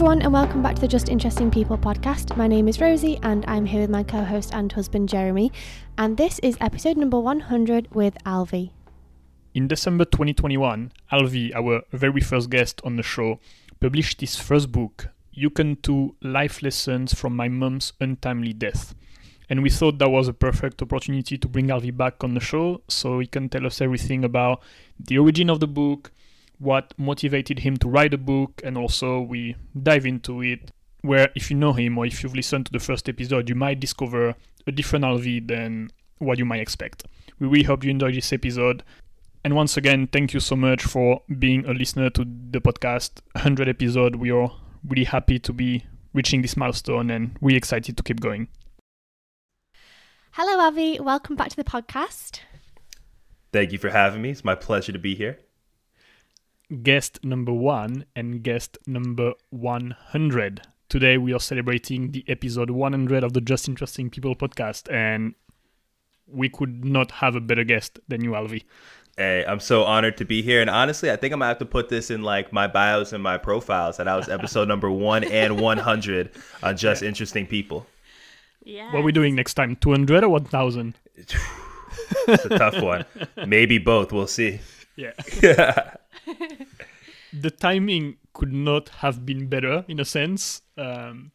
everyone, and welcome back to the Just Interesting People podcast. My name is Rosie, and I'm here with my co host and husband Jeremy. And this is episode number 100 with Alvi. In December 2021, Alvi, our very first guest on the show, published his first book, You Can 2 Life Lessons from My Mom's Untimely Death. And we thought that was a perfect opportunity to bring Alvi back on the show so he can tell us everything about the origin of the book, what motivated him to write a book, and also we dive into it. Where, if you know him or if you've listened to the first episode, you might discover a different Alvi than what you might expect. We really hope you enjoy this episode. And once again, thank you so much for being a listener to the podcast. 100 episode. We are really happy to be reaching this milestone and really excited to keep going. Hello, Alvi. Welcome back to the podcast. Thank you for having me. It's my pleasure to be here. Guest number one and guest number 100. Today we are celebrating the episode 100 of the Just Interesting People podcast, and we could not have a better guest than you, Alvi. Hey, I'm so honored to be here. And honestly, I think I'm gonna have to put this in like my bios and my profiles that I was episode number one and 100 on Just Interesting People. Yeah. What are we doing next time? 200 or 1000? It's a tough one. Maybe both. We'll see. Yeah. The timing could not have been better in a sense um,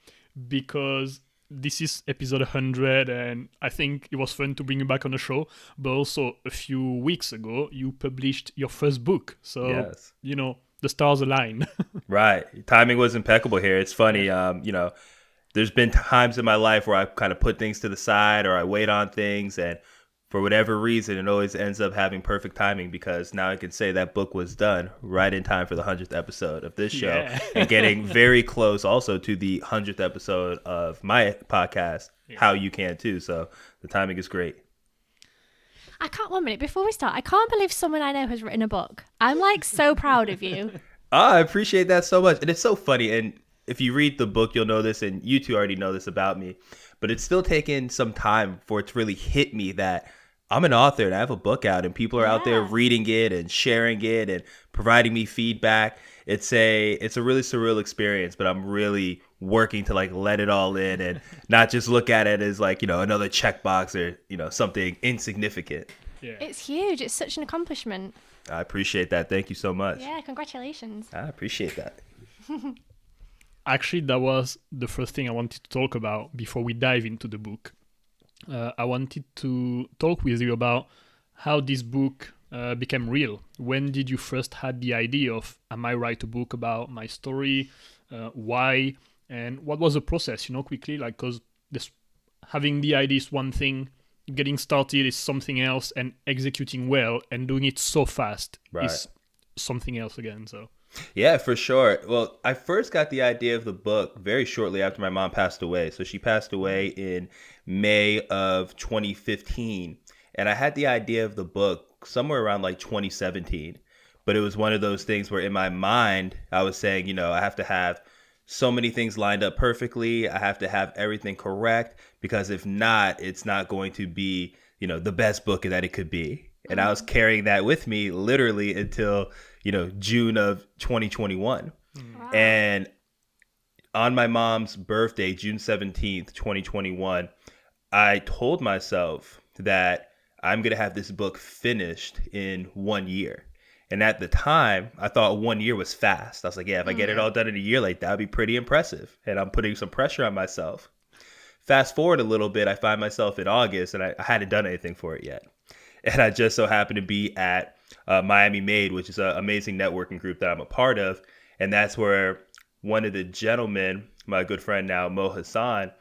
because this is episode 100 and i think it was fun to bring you back on the show but also a few weeks ago you published your first book so Yes. you know the stars align Right. Timing was impeccable here. It's funny, um, you know, there's been times in my life where I kind of put things to the side or I wait on things and for whatever reason it always ends up having perfect timing because now I can say that book was done right in time for the 100th episode of this show Yeah. and getting very close also to the 100th episode of my podcast How You Can Too. So the timing is great. I can't, one minute, before we start, I can't believe someone I know has written a book. I'm like so proud of you. Oh, I appreciate that so much. And it's so funny. And if you read the book, you'll know this, and you two already know this about me. But it's still taken some time for it to really hit me that I'm an author and I have a book out, and people are out there reading it and sharing it and providing me feedback. It's a it's a really surreal experience, but I'm really working to like let it all in and not just look at it as like you know another checkbox or you know something insignificant. yeah It's huge. It's such an accomplishment. I appreciate that. Thank you so much. Yeah, congratulations. I appreciate that. actually that was the first thing i wanted to talk about before we dive into the book uh, i wanted to talk with you about how this book uh, became real when did you first had the idea of am i write a book about my story uh, why and what was the process you know quickly like because this having the idea is one thing getting started is something else and executing well and doing it so fast Right. is something else again so Yeah, for sure. Well, I first got the idea of the book very shortly after my mom passed away. So she passed away in May of 2015. And I had the idea of the book somewhere around like 2017. But it was one of those things where in my mind, I was saying, you know, I have to have so many things lined up perfectly. I have to have everything correct because if not, it's not going to be, you know, the best book that it could be. And I was mm-hmm. carrying that with me literally until, you know, June of 2021. And on my mom's birthday, June 17th, 2021, I told myself that I'm going to have this book finished in one year. And at the time, I thought one year was fast. I was like, yeah, if I get it all done in a year, like that would be pretty impressive. And I'm putting some pressure on myself. Fast forward a little bit, I find myself in August and I, I hadn't done anything for it yet. And I just so happened to be at uh, Miami Made, which is an amazing networking group that I'm a part of. And that's where one of the gentlemen, my good friend now, Mo Hassan,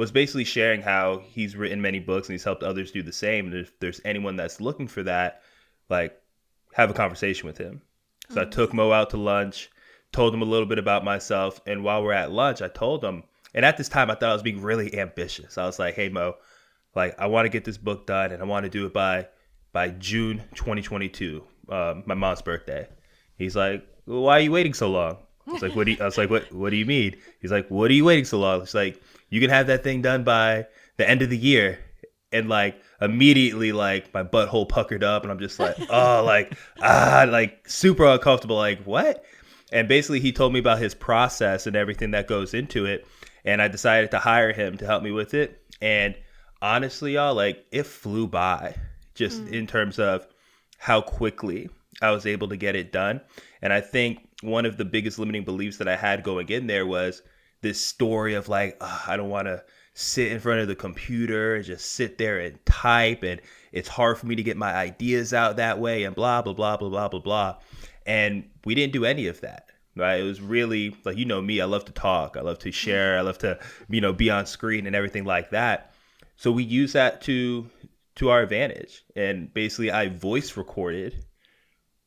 was basically sharing how he's written many books and he's helped others do the same. And if there's anyone that's looking for that, like, have a conversation with him. So I took Mo out to lunch, told him a little bit about myself. And while we're at lunch, I told him, and at this time, I thought I was being really ambitious. I was like, hey, Mo, like, I want to get this book done and I want to do it by by June 2022, um, my mom's birthday. He's like, well, why are you waiting so long? I was like, what do you, I was like, what, what do you mean? He's like, what are you waiting so long? It's like, you can have that thing done by the end of the year. And like immediately, like my butthole puckered up and I'm just like, oh, like, ah, like super uncomfortable. Like what? And basically, he told me about his process and everything that goes into it. And I decided to hire him to help me with it. And honestly, y'all, like it flew by just in terms of how quickly I was able to get it done. And I think one of the biggest limiting beliefs that I had going in there was this story of like, "Ugh, I don't want to sit in front of the computer and just sit there and type. And it's hard for me to get my ideas out that way and blah, blah, blah, blah, blah, blah, blah. And we didn't do any of that. Right. It was really like, you know, me, I love to talk. I love to share. I love to, you know, be on screen and everything like that. So we use that to to our advantage. And basically I voice recorded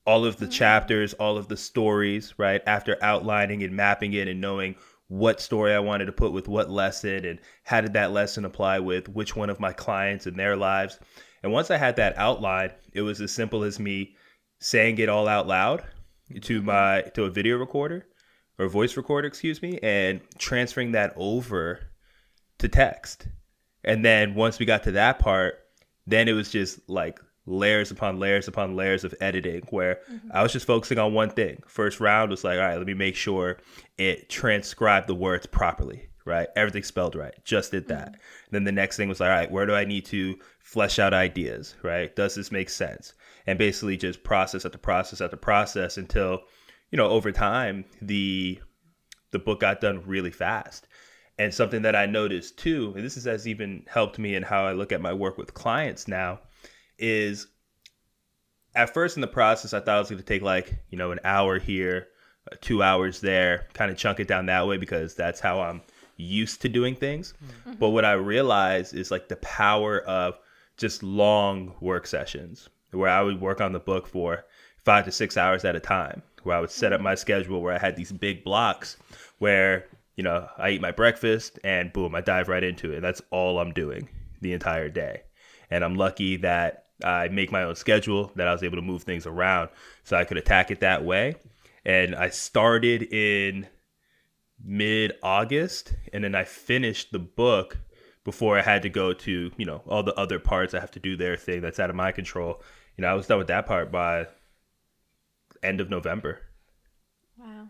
all of the mm. chapters, all of the stories, right? After outlining and mapping it and knowing what story I wanted to put with what lesson and how did that lesson apply with which one of my clients in their lives. And once I had that outline, it was as simple as me saying it all out loud to mm-hmm. my to a video recorder or voice recorder, excuse me, and transferring that over to text. And then once we got to that part, then it was just like layers upon layers upon layers of editing where I was just focusing on one thing. First round was like, all right, let me make sure it transcribed the words properly, right? Everything spelled right. Just did that. Mm-hmm. Then the next thing was like, all right, where do I need to flesh out ideas, right? Does this make sense? And basically just process after process after process until, you know, over time the the book got done really fast. And something that I noticed too, and this has even helped me in how I look at my work with clients now, is at first in the process, I thought it was going to take like, you know, an hour here, uh, two hours there, kind of chunk it down that way because that's how I'm used to doing things. Hmm. Mm-hmm. But what I realized is like the power of just long work sessions where I would work on the book for five to six hours at a time, where I would set up mm-hmm. my schedule where I had these big blocks where, you know, I eat my breakfast and boom, I dive right into it. That's all I'm doing the entire day. And I'm lucky that I make my own schedule, that I was able to move things around so I could attack it that way. And I started in mid August and then I finished the book before I had to go to, you know, all the other parts I have to do their thing that's out of my control. You know, I was done with that part by end of November. Wow.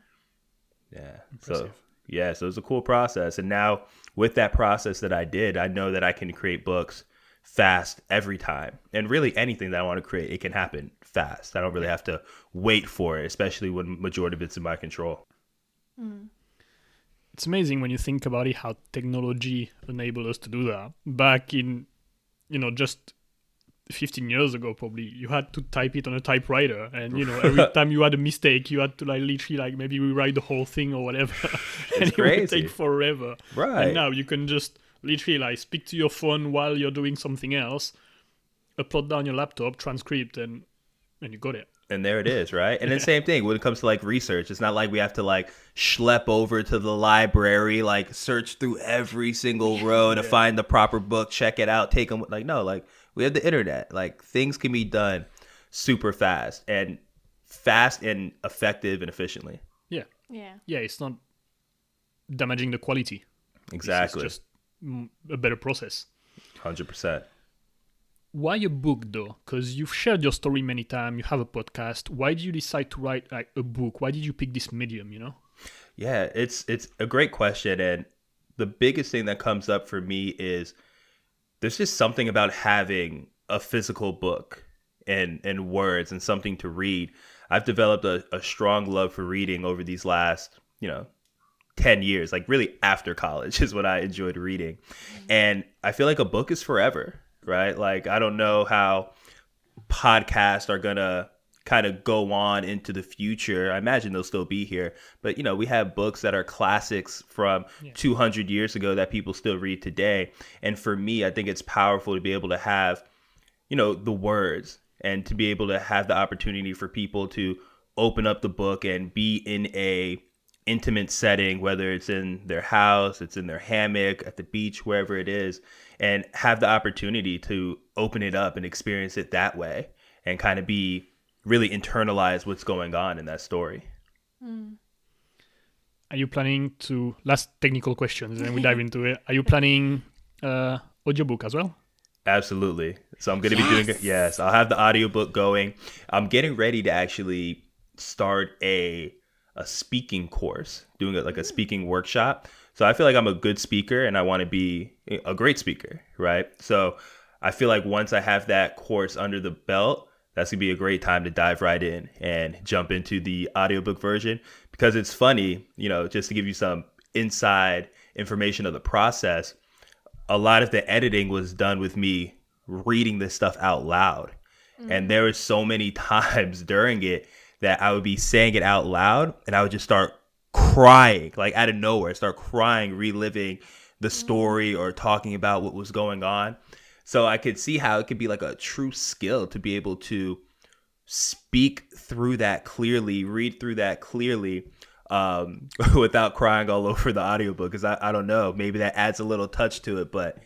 Yeah. So yeah, so it was a cool process. And now with that process that I did, I know that I can create books fast every time. And really anything that I want to create, it can happen fast. I don't really have to wait for it, especially when majority of it's in my control. Mm. it's amazing when you think about it how technology enabled us to do that back in you know just 15 years ago probably you had to type it on a typewriter and you know every time you had a mistake you had to like literally like maybe rewrite the whole thing or whatever and it would take forever Right. and now you can just literally like speak to your phone while you're doing something else upload down your laptop transcript and and you got it And there it is, right? And the same thing when it comes to like research. It's not like we have to like schlep over to the library, like search through every single row to find the proper book, check it out, take them. Like no, like we have the internet. Like things can be done super fast and fast and effective and efficiently. yeah Yeah. yeah it's not damaging the quality Exactly, it's just a better process. Hundred percent. why a book though? Because you've shared your story many times you have a podcast. Why did you decide to write like a book? Why did you pick this medium you know? Yeah, it's it's a great question, and the biggest thing that comes up for me is there's just something about having a physical book and and words and something to read. I've developed a, a strong love for reading over these last, you know, 10 years, like really after college is what I enjoyed reading. Mm-hmm. And I feel like a book is forever, right? Like I don't know how podcasts are going to kind of go on into the future. I imagine they'll still be here, but you know, we have books that are classics from 200 years ago that people still read today. And for me, I think it's powerful to be able to have, you know, the words and to be able to have the opportunity for people to open up the book and be in a intimate setting whether it's in their house it's in their hammock at the beach wherever it is and have the opportunity to open it up and experience it that way and kind of be really internalize what's going on in that story are you planning to last technical questions and then we dive into it are you planning uh audiobook as well Absolutely. So I'm going to be doing it. Yes, I'll have the audiobook going. I'm getting ready to actually start a a speaking course, doing it like a speaking workshop. So I feel like I'm a good speaker and I want to be a great speaker, right? So I feel like once I have that course under the belt, that's gonna be a great time to dive right in and jump into the audiobook version because it's funny, you know, just to give you some inside information of the process. A lot of the editing was done with me reading this stuff out loud. Mm-hmm. And there were so many times during it that I would be saying it out loud and I would just start crying, like out of nowhere, start crying, reliving the mm-hmm. story or talking about what was going on. So I could see how it could be like a true skill to be able to speak through that clearly, read through that clearly um, without crying all over the audiobook. Because I, I don't know, maybe that adds a little touch to it, but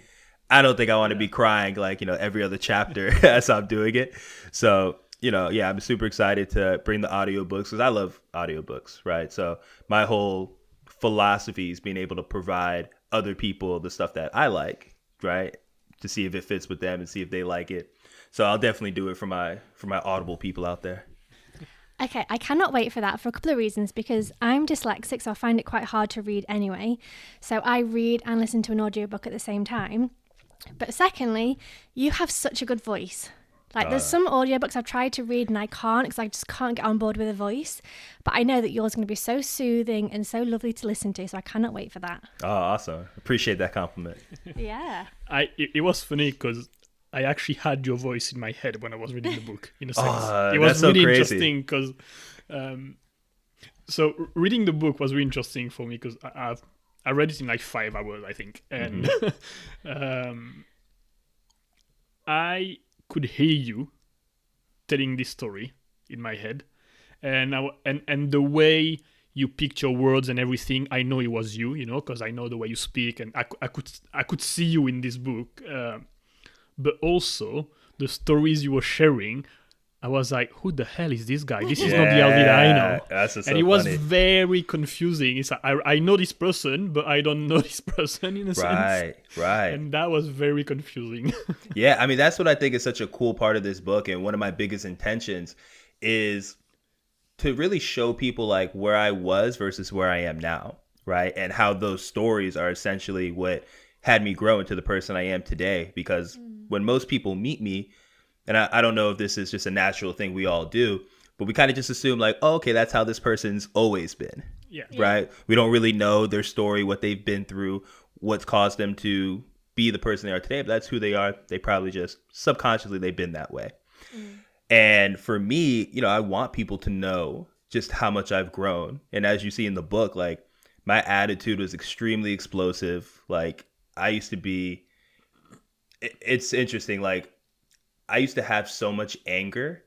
I don't think I want to be crying like, you know, every other chapter as I'm doing it. So, you know, yeah, I'm super excited to bring the audiobooks because I love audiobooks, right? So my whole philosophy is being able to provide other people the stuff that I like, right? to see if it fits with them and see if they like it. So I'll definitely do it for my for my Audible people out there. Okay, I cannot wait for that for a couple of reasons because I'm dyslexic, so I find it quite hard to read anyway. So I read and listen to an audiobook at the same time. But secondly, you have such a good voice. Like, there's some audiobooks I've tried to read and I can't because I just can't get on board with a voice. But I know that yours is going to be so soothing and so lovely to listen to. So I cannot wait for that. Oh, awesome. Appreciate that compliment. yeah. I it, it was funny because I actually had your voice in my head when I was reading the book, in a sense. Oh, it was really so interesting because. Um, so reading the book was really interesting for me because I, have I read it in like five hours, I think, and mm-hmm. um, I could hear you telling this story in my head, and I, and and the way you picked your words and everything, I know it was you, you know, because I know the way you speak, and I, I could I could see you in this book. Uh, but also the stories you were sharing I was like, who the hell is this guy? This is yeah, not the Alvida I know. That's so and it was very confusing. It's like, I, I know this person, but I don't know this person in a right, sense. Right, right. And that was very confusing. yeah, I mean, that's what I think is such a cool part of this book. And one of my biggest intentions is to really show people like where I was versus where I am now, right? And how those stories are essentially what had me grow into the person I am today. Because mm. when most people meet me, and I, I don't know if this is just a natural thing we all do, but we kind of just assume like, oh, okay, that's how this person's always been. Yeah. Right. We don't really know their story, what they've been through, what's caused them to be the person they are today. But that's who they are. They probably just subconsciously they've been that way. Mm. And for me, you know, I want people to know just how much I've grown. And as you see in the book, like my attitude was extremely explosive. Like I used to be. It's interesting. Like I used to have so much anger,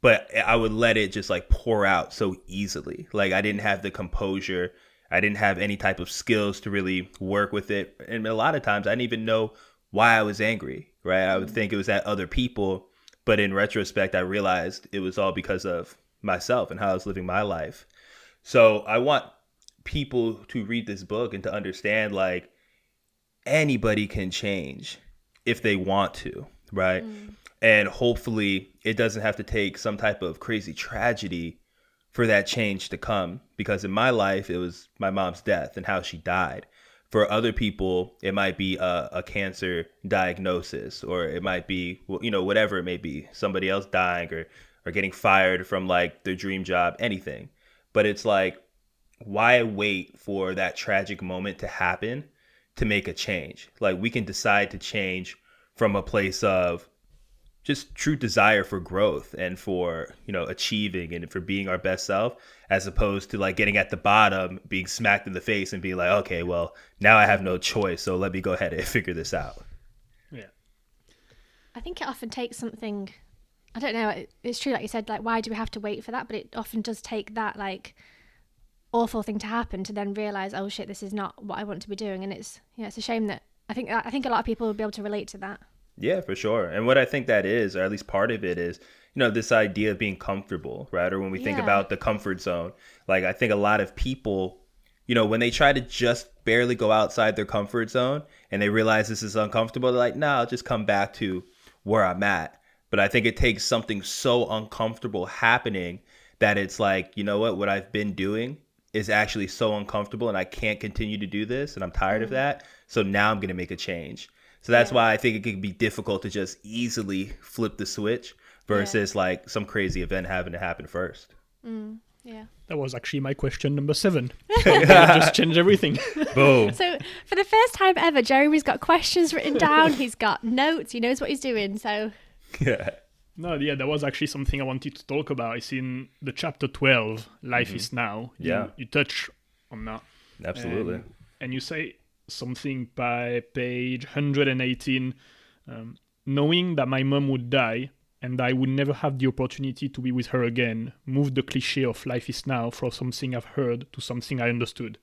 but I would let it just like pour out so easily. Like I didn't have the composure. I didn't have any type of skills to really work with it. And a lot of times I didn't even know why I was angry, right? I would mm. think it was at other people, but in retrospect I realized it was all because of myself and how I was living my life. So I want people to read this book and to understand like anybody can change if they want to, right? Mm and hopefully it doesn't have to take some type of crazy tragedy for that change to come. Because in my life it was my mom's death and how she died. For other people it might be a, a cancer diagnosis or it might be you know whatever it may be. Somebody else dying or or getting fired from like their dream job anything. But it's like why wait for that tragic moment to happen to make a change? Like we can decide to change from a place of just true desire for growth and for you know achieving and for being our best self as opposed to like getting at the bottom being smacked in the face and being like okay well now i have no choice so let me go ahead and figure this out. Yeah. I think it often takes something i don't know it's true like you said like why do we have to wait for that? But it often does take that like awful thing to happen to then realize oh shit this is not what i want to be doing. And it's yeah it's a shame that i think i think a lot of people will be able to relate to that yeah, for sure. And what I think that is, or at least part of it is, you know, this idea of being comfortable, right? Or when we think about the comfort zone, like I think a lot of people, you know, when they try to just barely go outside their comfort zone and they realize this is uncomfortable, they're like, no, nah, I'll just come back to where I'm at. But I think it takes something so uncomfortable happening that it's like, you know what, what I've been doing is actually so uncomfortable and I can't continue to do this and I'm tired of mm. that. So now I'm going to make a change. So that's Yeah. why I think it can be difficult to just easily flip the switch versus like some crazy event having to happen first. Mm, yeah. That was actually my question number seven. Just change everything. Boom. So for the first time ever, Jeremy's got questions written down. he's got notes. He knows what he's doing. So yeah. No, yeah, that was actually something I wanted to talk about. It's in the chapter 12, Life mm-hmm. is Now. You, Yeah. You touch on that. Absolutely. And, and you say something by page 118 um, knowing that my mom would die and I would never have the opportunity to be with her again moved the cliche of life is now from something I've heard to something I understood.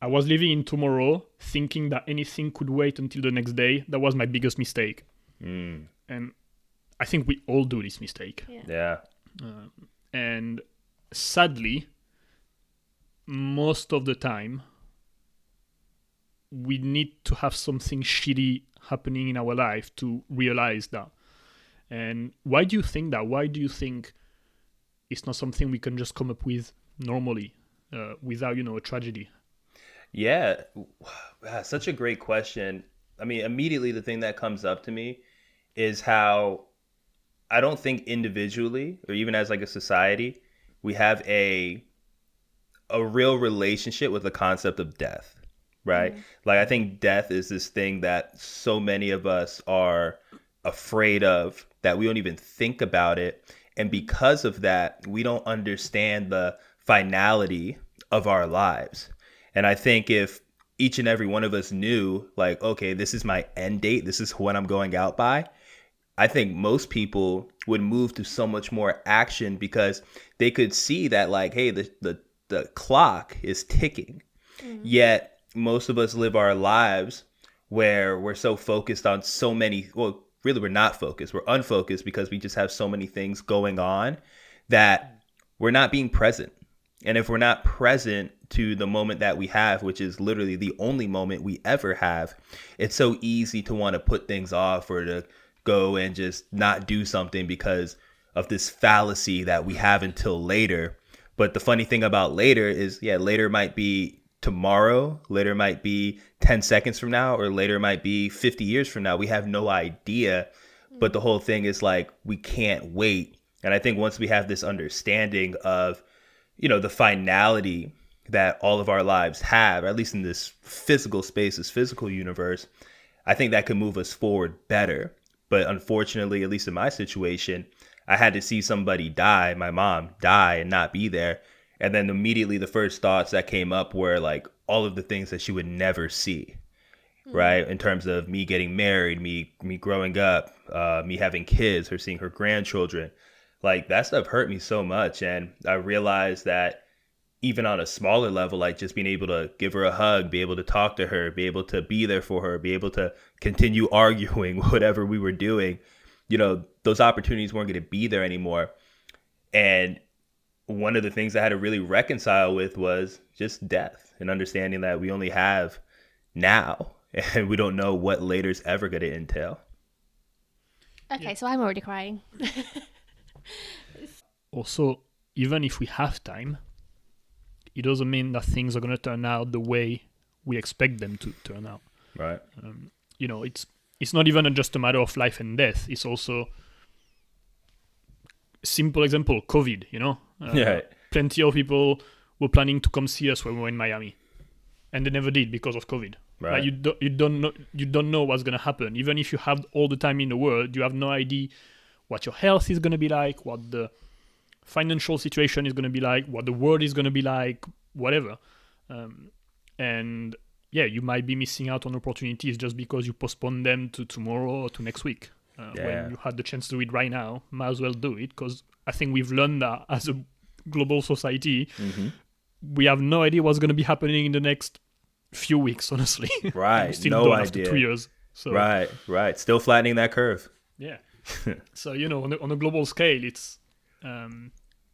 I was living in tomorrow, thinking that anything could wait until the next day. That was my biggest mistake. Mm. And I think we all do this mistake. Yeah. And sadly, most of the time, we need to have something shitty happening in our life to realize that. And why do you think that? Why do you think it's not something we can just come up with normally uh, without, you know, a tragedy? Yeah, wow, such a great question. I mean, immediately the thing that comes up to me is how I don't think individually or even as like a society we have a a real relationship with the concept of death, right? Mm-hmm. Like I think death is this thing that so many of us are afraid of that we don't even think about it and mm-hmm. because of that we don't understand the finality of our lives. And I think if each and every one of us knew, like, okay, this is my end date, this is when I'm going out by, I think most people would move to so much more action because they could see that, like, hey, the, the, the clock is ticking. Mm-hmm. Yet most of us live our lives where we're so focused on so many, well, really, we're not focused. We're unfocused because we just have so many things going on that we're not being present. And if we're not present to the moment that we have, which is literally the only moment we ever have, it's so easy to want to put things off or to go and just not do something because of this fallacy that we have until later. But the funny thing about later is, yeah, later might be tomorrow, later might be 10 seconds from now, or later might be 50 years from now. We have no idea. Hmm. But the whole thing is like, we can't wait. And I think once we have this understanding of, you know, the finality that all of our lives have, at least in this physical space, this physical universe, I think that could move us forward better. But unfortunately, at least in my situation, I had to see somebody die, my mom die and not be there. And then immediately the first thoughts that came up were like all of the things that she would never see. Right, in terms of me getting married, me me growing up, uh, me having kids, her seeing her grandchildren, like that stuff hurt me so much, and I realized that even on a smaller level, like just being able to give her a hug, be able to talk to her, be able to be there for her, be able to continue arguing whatever we were doing, you know, those opportunities weren't going to be there anymore. And one of the things I had to really reconcile with was just death and understanding that we only have now and we don't know what later's ever going to entail. Okay, so I'm already crying. Also, even if we have time, it doesn't mean that things are going to turn out the way we expect them to turn out. Right. Um, you know it's it's not even just a matter of life and death it's also simple example covid you know Yeah. plenty of people were planning to come see us when we were in miami and they never did because of covid Right. like you don't you don't know you don't know what's going to happen even if you have all the time in the world you have no idea what your health is going to be like what the financial situation is going to be like what the world is going to be like whatever um, and yeah, you might be missing out on opportunities just because you postpone them to tomorrow or to next week. Uh, Yeah. When you had the chance to do it right now, might as well do it because I think we've learned that as a global society, Mhm. we have no idea what's going to be happening in the next few weeks, honestly. Right. still no don't after idea. two years. So, Right. Right. Still flattening that curve. yeah. so, you know, on a, on a global scale, it's, um,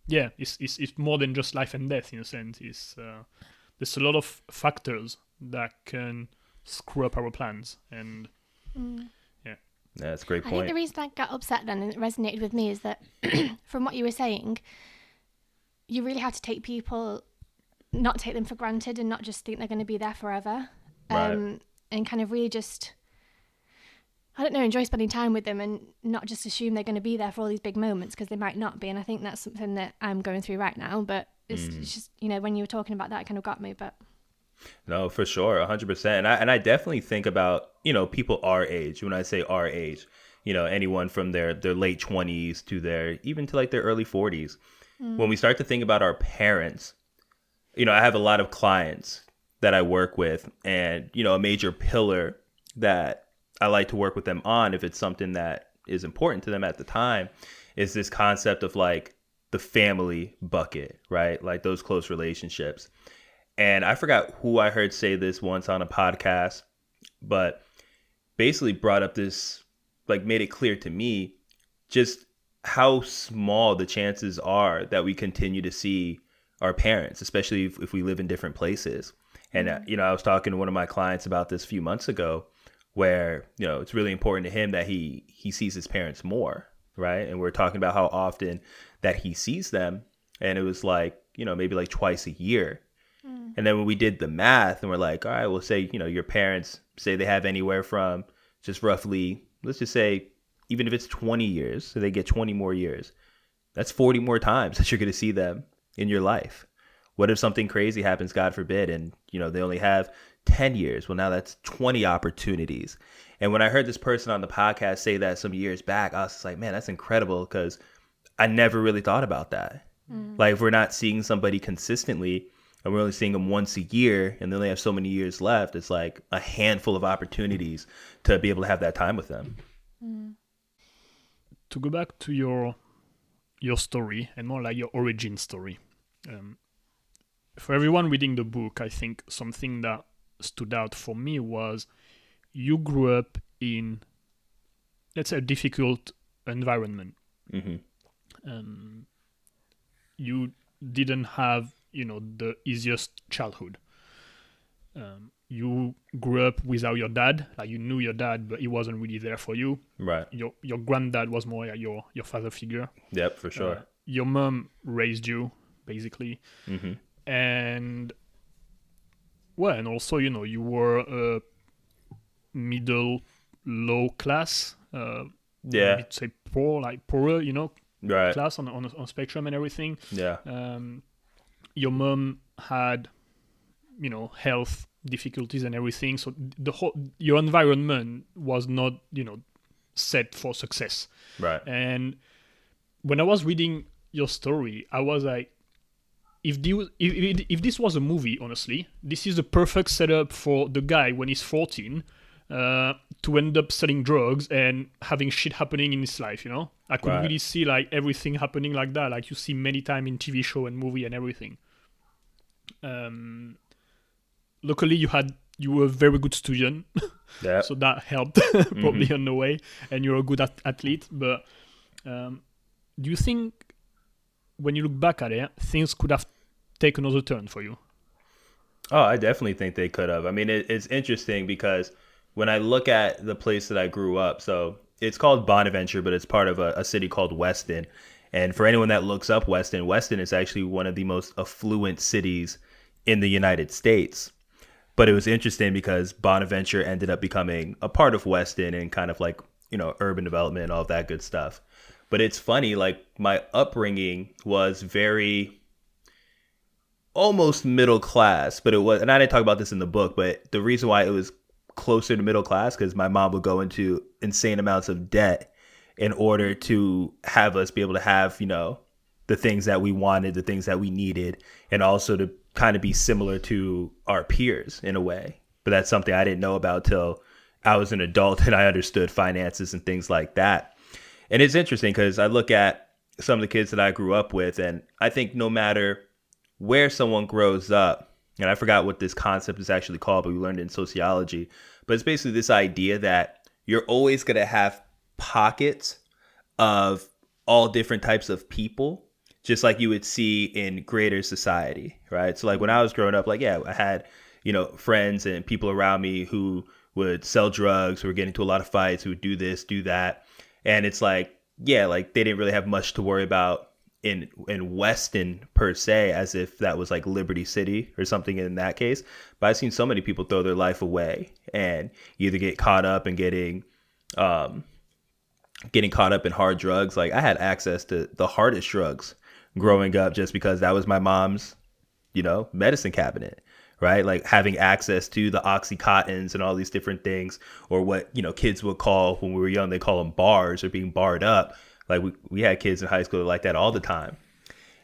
yeah, it's, it's, it's more than just life and death in a sense. It's, uh, there's a lot of factors that can screw up our plans and Yeah, that's a great point. I think the reason I got upset then and it resonated with me is that from what you were saying, you really have to take people, not take them for granted and not just think they're going to be there forever. Right. Um, and kind of really just, I don't know, enjoy spending time with them and not just assume they're going to be there for all these big moments because they might not be. And I think that's something that I'm going through right now. But it's, Mm. it's just, you know, when you were talking about that, it kind of got me. But No, for sure, hundred percent. And I and I definitely think about you know people our age. When I say our age, you know anyone from their their late twenties to their even to like their early forties. When we start to think about our parents, you know, I have a lot of clients that I work with, and you know, a major pillar that I like to work with them on, if it's something that is important to them at the time, is this concept of like the family bucket, right? Like those close relationships. And I forgot who I heard say this once on a podcast, but basically brought up this, like, made it clear to me just how small the chances are that we continue to see our parents, especially if, if we live in different places. And, uh, you know, I was talking to one of my clients about this a few months ago where, you know, it's really important to him that he, he sees his parents more, right? And we're talking about how often that he sees them. And it was like, you know, maybe like twice a year. Hmm. And then when we did the math and we're like, all right, we'll say, you know, your parents say they have anywhere from just roughly, let's just say, even if it's 20 years, so they get 20 more years, that's 40 more times that you're going to see them in your life. What if something crazy happens, God forbid, and, you know, they only have 10 years? Well, now that's 20 opportunities. And when I heard this person on the podcast say that some years back, I was like, man, that's incredible because I never really thought about that. Hmm. Like, if we're not seeing somebody consistently, and we're only seeing them once a year and then they only have so many years left it's like a handful of opportunities to be able to have that time with them to go back to your your story and more like your origin story. Um, for everyone reading the book, I think something that stood out for me was you grew up in let's say a difficult environment. hmm Um, you didn't have you know the easiest childhood. Um, you grew up without your dad, like you knew your dad, but he wasn't really there for you. right Your your granddad was more like your your father figure. yep for sure Uh, your mom raised you basically, hmm and well, and also you know you were a middle low class. Uh, yeah say poor, like poorer, you know, right class on on on spectrum and everything. yeah Um, your mom had, you know, health difficulties and everything. So the whole your environment was not you know set for success. right And when I was reading your story, I was like, if, the, if, this was a movie, honestly, this is the perfect setup for the guy when he's 14 uh, to end up selling drugs and having shit happening in his life, you know? I could Right. really see like everything happening like that, like you see many times in TV show and movie and everything. Um, luckily, you had you were a very good student, yeah. So that helped probably on the way. And you're a good at- athlete but um, do you think when you look back at it things could have taken another turn for you? Oh, I definitely think they could have. I mean, it, it's interesting because when I look at the place that I grew up, so it's called Bonaventure, but it's part of a, a city called Weston. And for anyone that looks up Weston, Weston is actually one of the most affluent cities in the United States. But it was interesting because Bonaventure ended up becoming a part of Weston and kind of like, you know, urban development and all that good stuff. But it's funny, like my upbringing was very almost middle class, but it was, and I didn't talk about this in the book, but the reason why it was closer to middle class because my mom would go into insane amounts of debt in order to have us be able to have, you know, the things that we wanted, the things that we needed, and also to kind of be similar to our peers in a way. But that's something I didn't know about till I was an adult and I understood finances and things like that. And it's interesting because I look at some of the kids that I grew up with, and I think no matter where someone grows up, and I forgot what this concept is actually called, but we learned it in sociology. But it's basically this idea that you're always going to have pockets of all different types of people, just like you would see in greater society, right? So, like when I was growing up, like, yeah, I had, you know, friends and people around me who would sell drugs, who were getting into a lot of fights, who would do this, do that. And it's like, yeah, like they didn't really have much to worry about in in Weston per se, as if that was like Liberty City or something in that case. But I've seen so many people throw their life away and either get caught up in getting um getting caught up in hard drugs. Like I had access to the hardest drugs growing up just because that was my mom's, you know, medicine cabinet right? Like having access to the Oxycontins and all these different things, or what, you know, kids would call when we were young, they call them bars or being barred up. Like we, we had kids in high school like that all the time.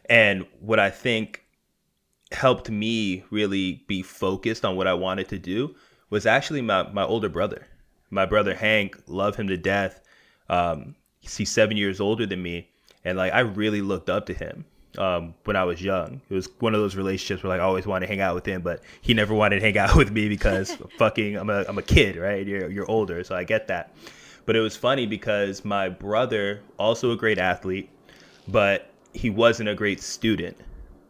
And what I think helped me really be focused on what I wanted to do was actually my, my older brother. My brother Hank, love him to death. Um, he's seven years older than me. And like I really looked up to him um, when I was young. It was one of those relationships where like I always wanted to hang out with him, but he never wanted to hang out with me because fucking I'm a I'm a kid, right? You're you're older, so I get that. But it was funny because my brother, also a great athlete, but he wasn't a great student,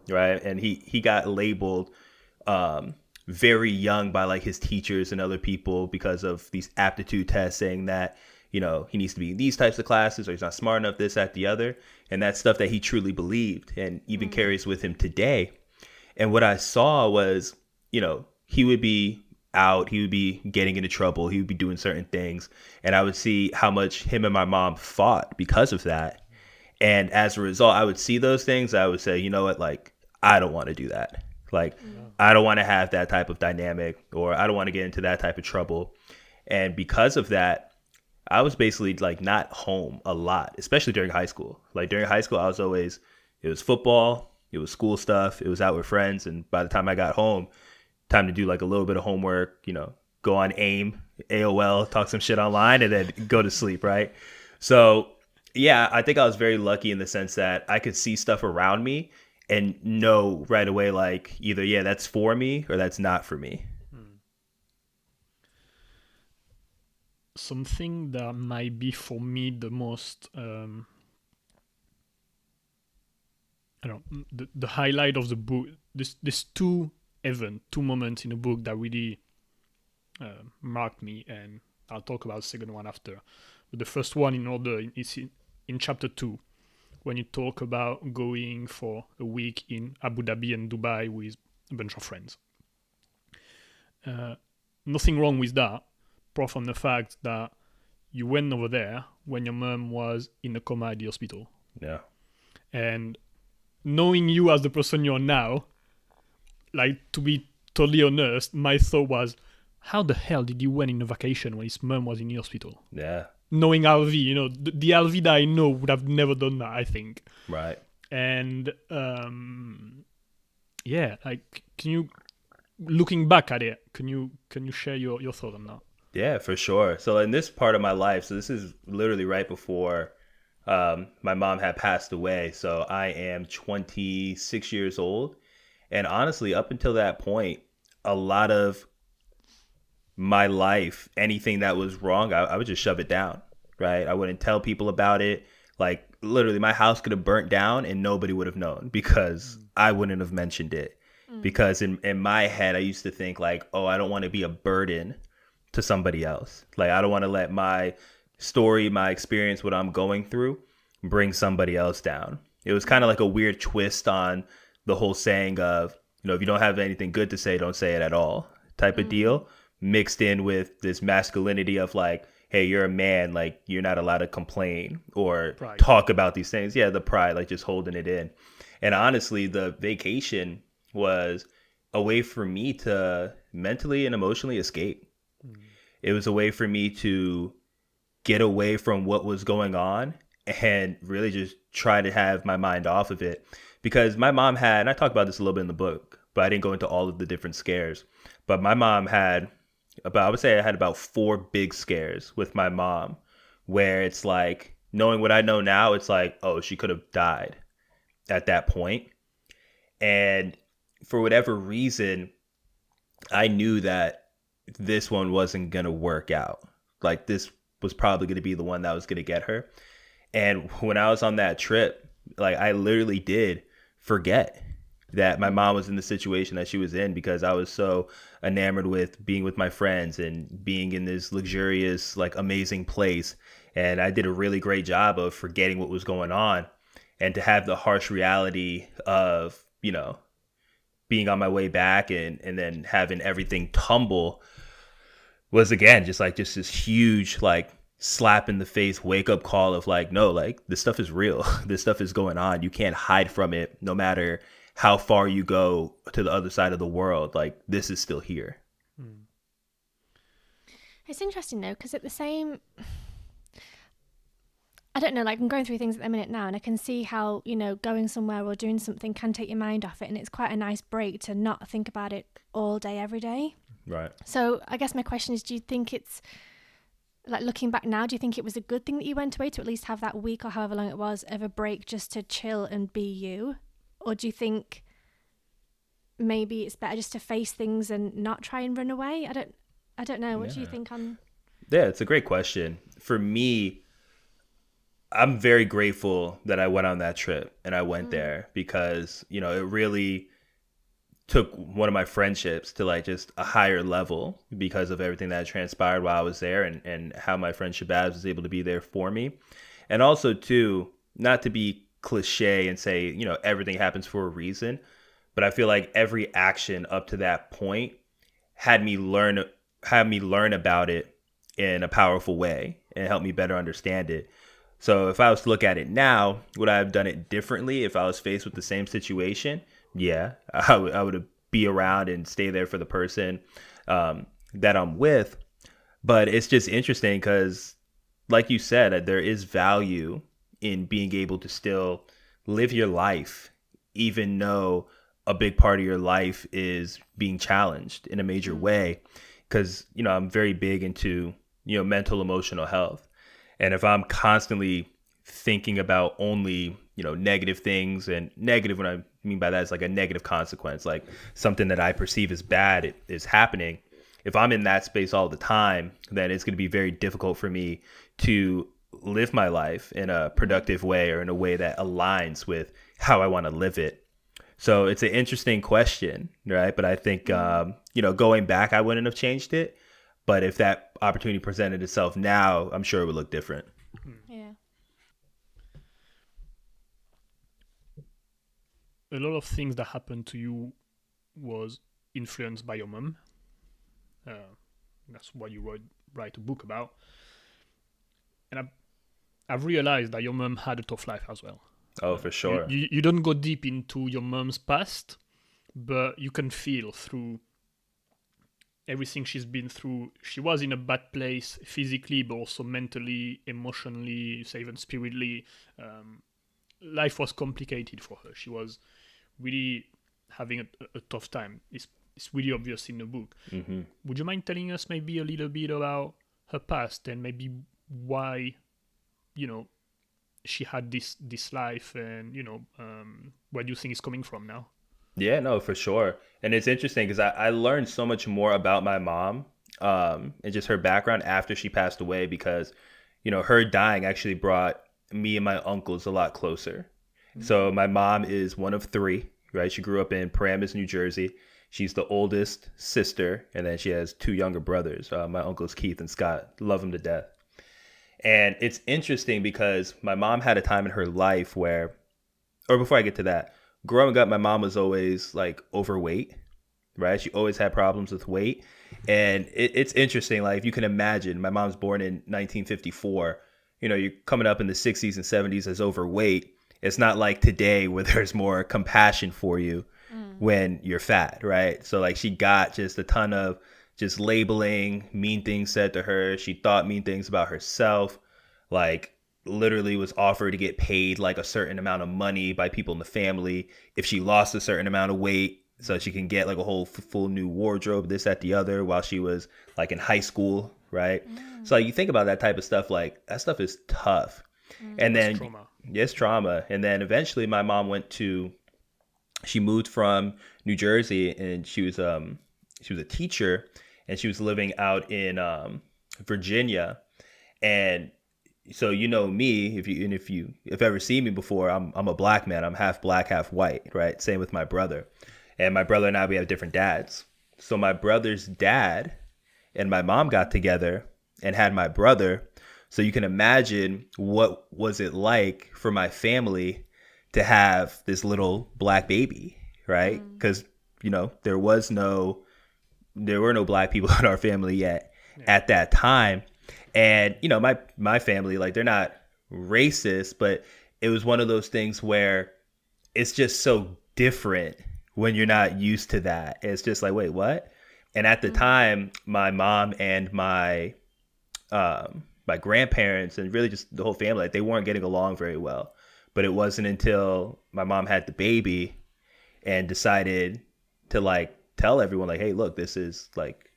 right? And he he got labeled um, very young by like his teachers and other people because of these aptitude tests saying that you know he needs to be in these types of classes or he's not smart enough this that the other. And that's stuff that he truly believed and even mm-hmm. carries with him today. And what i saw was you know he would be out he would be getting into trouble he would be doing certain things. And i would see how much him and my mom fought because of that. And as a result i would see those things i would say you know what? Like i don't want to do that. Like mm-hmm. i don't want to have that type of dynamic or i don't want to get into that type of trouble. And because of that i was basically like not home a lot especially during high school like during high school i was always it was football it was school stuff it was out with friends and by the time i got home time to do like a little bit of homework, you know, go on AIM, AOL, talk some shit online, and then go to sleep, right? So, yeah, I think I was very lucky in the sense that I could see stuff around me and know right away, like, either, yeah, that's for me or that's not for me. Something that might be for me the most. Um, I don't know, the, the highlight of the book. This, this two event, two moments in a book that really uh, marked me, and I'll talk about the second one after. But the first one, in order, is in, in chapter two, when you talk about going for a week in Abu Dhabi and Dubai with a bunch of friends. Uh, nothing wrong with that, apart from the fact that you went over there when your mom was in a coma at the hospital. Yeah. And knowing you as the person you're now, like to be totally honest, my thought was, how the hell did you went in a vacation when his mom was in the hospital? Yeah. Knowing Alvi, you know, the, the Alvi that I know would have never done that. I think. Right. And um, yeah, like, can you, looking back at it, can you can you share your your thought on that? Yeah, for sure. So in this part of my life, so this is literally right before um, my mom had passed away. So I am 26 years old, and honestly, up until that point, a lot of my life, anything that was wrong, I, I would just shove it down, right? I wouldn't tell people about it. Like literally, my house could have burnt down and nobody would have known because mm. I wouldn't have mentioned it. Mm. Because in, in my head, I used to think like, oh, I don't want to be a burden to somebody else. Like I don't want to let my story, my experience, what I'm going through, bring somebody else down. It was kind of like a weird twist on the whole saying of you know if you don't have anything good to say don't say it at all type mm-hmm. of deal mixed in with this masculinity of like hey you're a man like you're not allowed to complain or pride. talk about these things yeah the pride like just holding it in and honestly the vacation was a way for me to mentally and emotionally escape. It was a way for me to get away from what was going on and really just try to have my mind off of it because my mom had, and I talk about this a little bit in the book, but I didn't go into all of the different scares. But my mom had about, I would say I had about four big scares with my mom where it's like, knowing what I know now, it's like, oh, she could have died at that point. And for whatever reason, I knew that this one wasn't going to work out. Like, this was probably going to be the one that was going to get her. And when I was on that trip, like, I literally did forget that my mom was in the situation that she was in because I was so enamored with being with my friends and being in this luxurious, like amazing place. And I did a really great job of forgetting what was going on and to have the harsh reality of, you know, being on my way back and, and then having everything tumble was again just like just this huge like slap in the face wake up call of like no like this stuff is real. This stuff is going on. You can't hide from it no matter how far you go to the other side of the world. Like this is still here. Hmm. It's interesting though, because at the same, I don't know, like I'm going through things at the minute now, and I can see how you know going somewhere or doing something can take your mind off it, and it's quite a nice break to not think about it all day every day. Right So I guess my question is, do you think it's like looking back now? Do you think it was a good thing that you went away to at least have that week or however long it was of a break just to chill and be you, or do you think maybe it's better just to face things and not try and run away? I don't, I don't know. What do you Yeah. think on? Yeah, it's a great question. For me, I'm very grateful that I went on that trip and I went mm. there because, you know, it really took one of my friendships to like just a higher level because of everything that transpired while I was there and, and how my friend Shabazz was able to be there for me. And also, too, not to be cliche and say, you know, everything happens for a reason, but I feel like every action up to that point had me learn had me learn about it in a powerful way and help me better understand it. So if I was to look at it now, would I have done it differently if I was faced with the same situation? Yeah, I would. Be around and stay there for the person um, that I'm with. But it's just interesting because, like you said, there is value in being able to still live your life, even though a big part of your life is being challenged in a major way. Because you know, I'm very big into you know mental emotional health, and if I'm constantly thinking about only you know negative things and negative what i mean by that is like a negative consequence like something that i perceive as bad is happening. If i'm in that space all the time then it's going to be very difficult for me to live my life in a productive way or in a way that aligns with how i want to live it. So it's an interesting question right? But i think um, you know going back i wouldn't have changed it. But if that opportunity presented itself now i'm sure it would look different Yeah. A lot of things that happened to you was influenced by your mum. Uh, that's what you wrote, write a book about. And I've, I've realized that your mum had a tough life as well. oh for sure You, you, you don't go deep into your mum's past, but you can feel through everything she's been through. She was in a bad place physically, but also mentally, emotionally, even spiritually. Um, life was complicated for her. She was really having a, a tough time. It's, it's really obvious in the book. hmm Would you mind telling us maybe a little bit about her past and maybe why, you know, she had this this life and you know um, where do you think it's coming from now? Yeah, no, for sure. And it's interesting because I, I learned so much more about my mom um, and just her background after she passed away because, you know, her dying actually brought me and my uncles a lot closer. So my mom is one of three, right? She grew up in Paramus, New Jersey. She's the oldest sister, and then she has two younger brothers. Uh, my uncles Keith and Scott. Love them to death. And it's interesting because my mom had a time in her life where, or before I get to that, growing up, my mom was always like overweight, right? She always had problems with weight. And it, it's interesting. Like, if you can imagine, my mom's born in 1954. You know, you're coming up in the 60s and 70s as overweight. It's not like today where there's more compassion for you mm. when you're fat, right? So, like, she got just a ton of just labeling, mean things said to her. She thought mean things about herself. Like, literally was offered to get paid like a certain amount of money by people in the family if she lost a certain amount of weight so she can get like a whole f- full new wardrobe this at the other while she was like in high school right mm. so like you think about that type of stuff like that stuff is tough mm. and then yes trauma. And then eventually my mom went to she moved from New Jersey and she was um she was a teacher and she was living out in um Virginia. And so you know me if you and if you if ever seen me before i'm i'm a black man. I'm half black half white right? Same with my brother. And my brother and i we have different dads. So my brother's dad and my mom got together and had my brother so you can imagine what was it like for my family to have this little black baby right because mm. you know there was no there were no black people in our family yet yeah. at that time and you know, my my family like they're not racist, but it was one of those things where it's just so different when you're not used to that. It's just like, wait, what? And at the mm-hmm. time, my mom and my um, my grandparents and really just the whole family, like, they weren't getting along very well. But it wasn't until my mom had the baby and decided to like tell everyone like, hey, look, this is like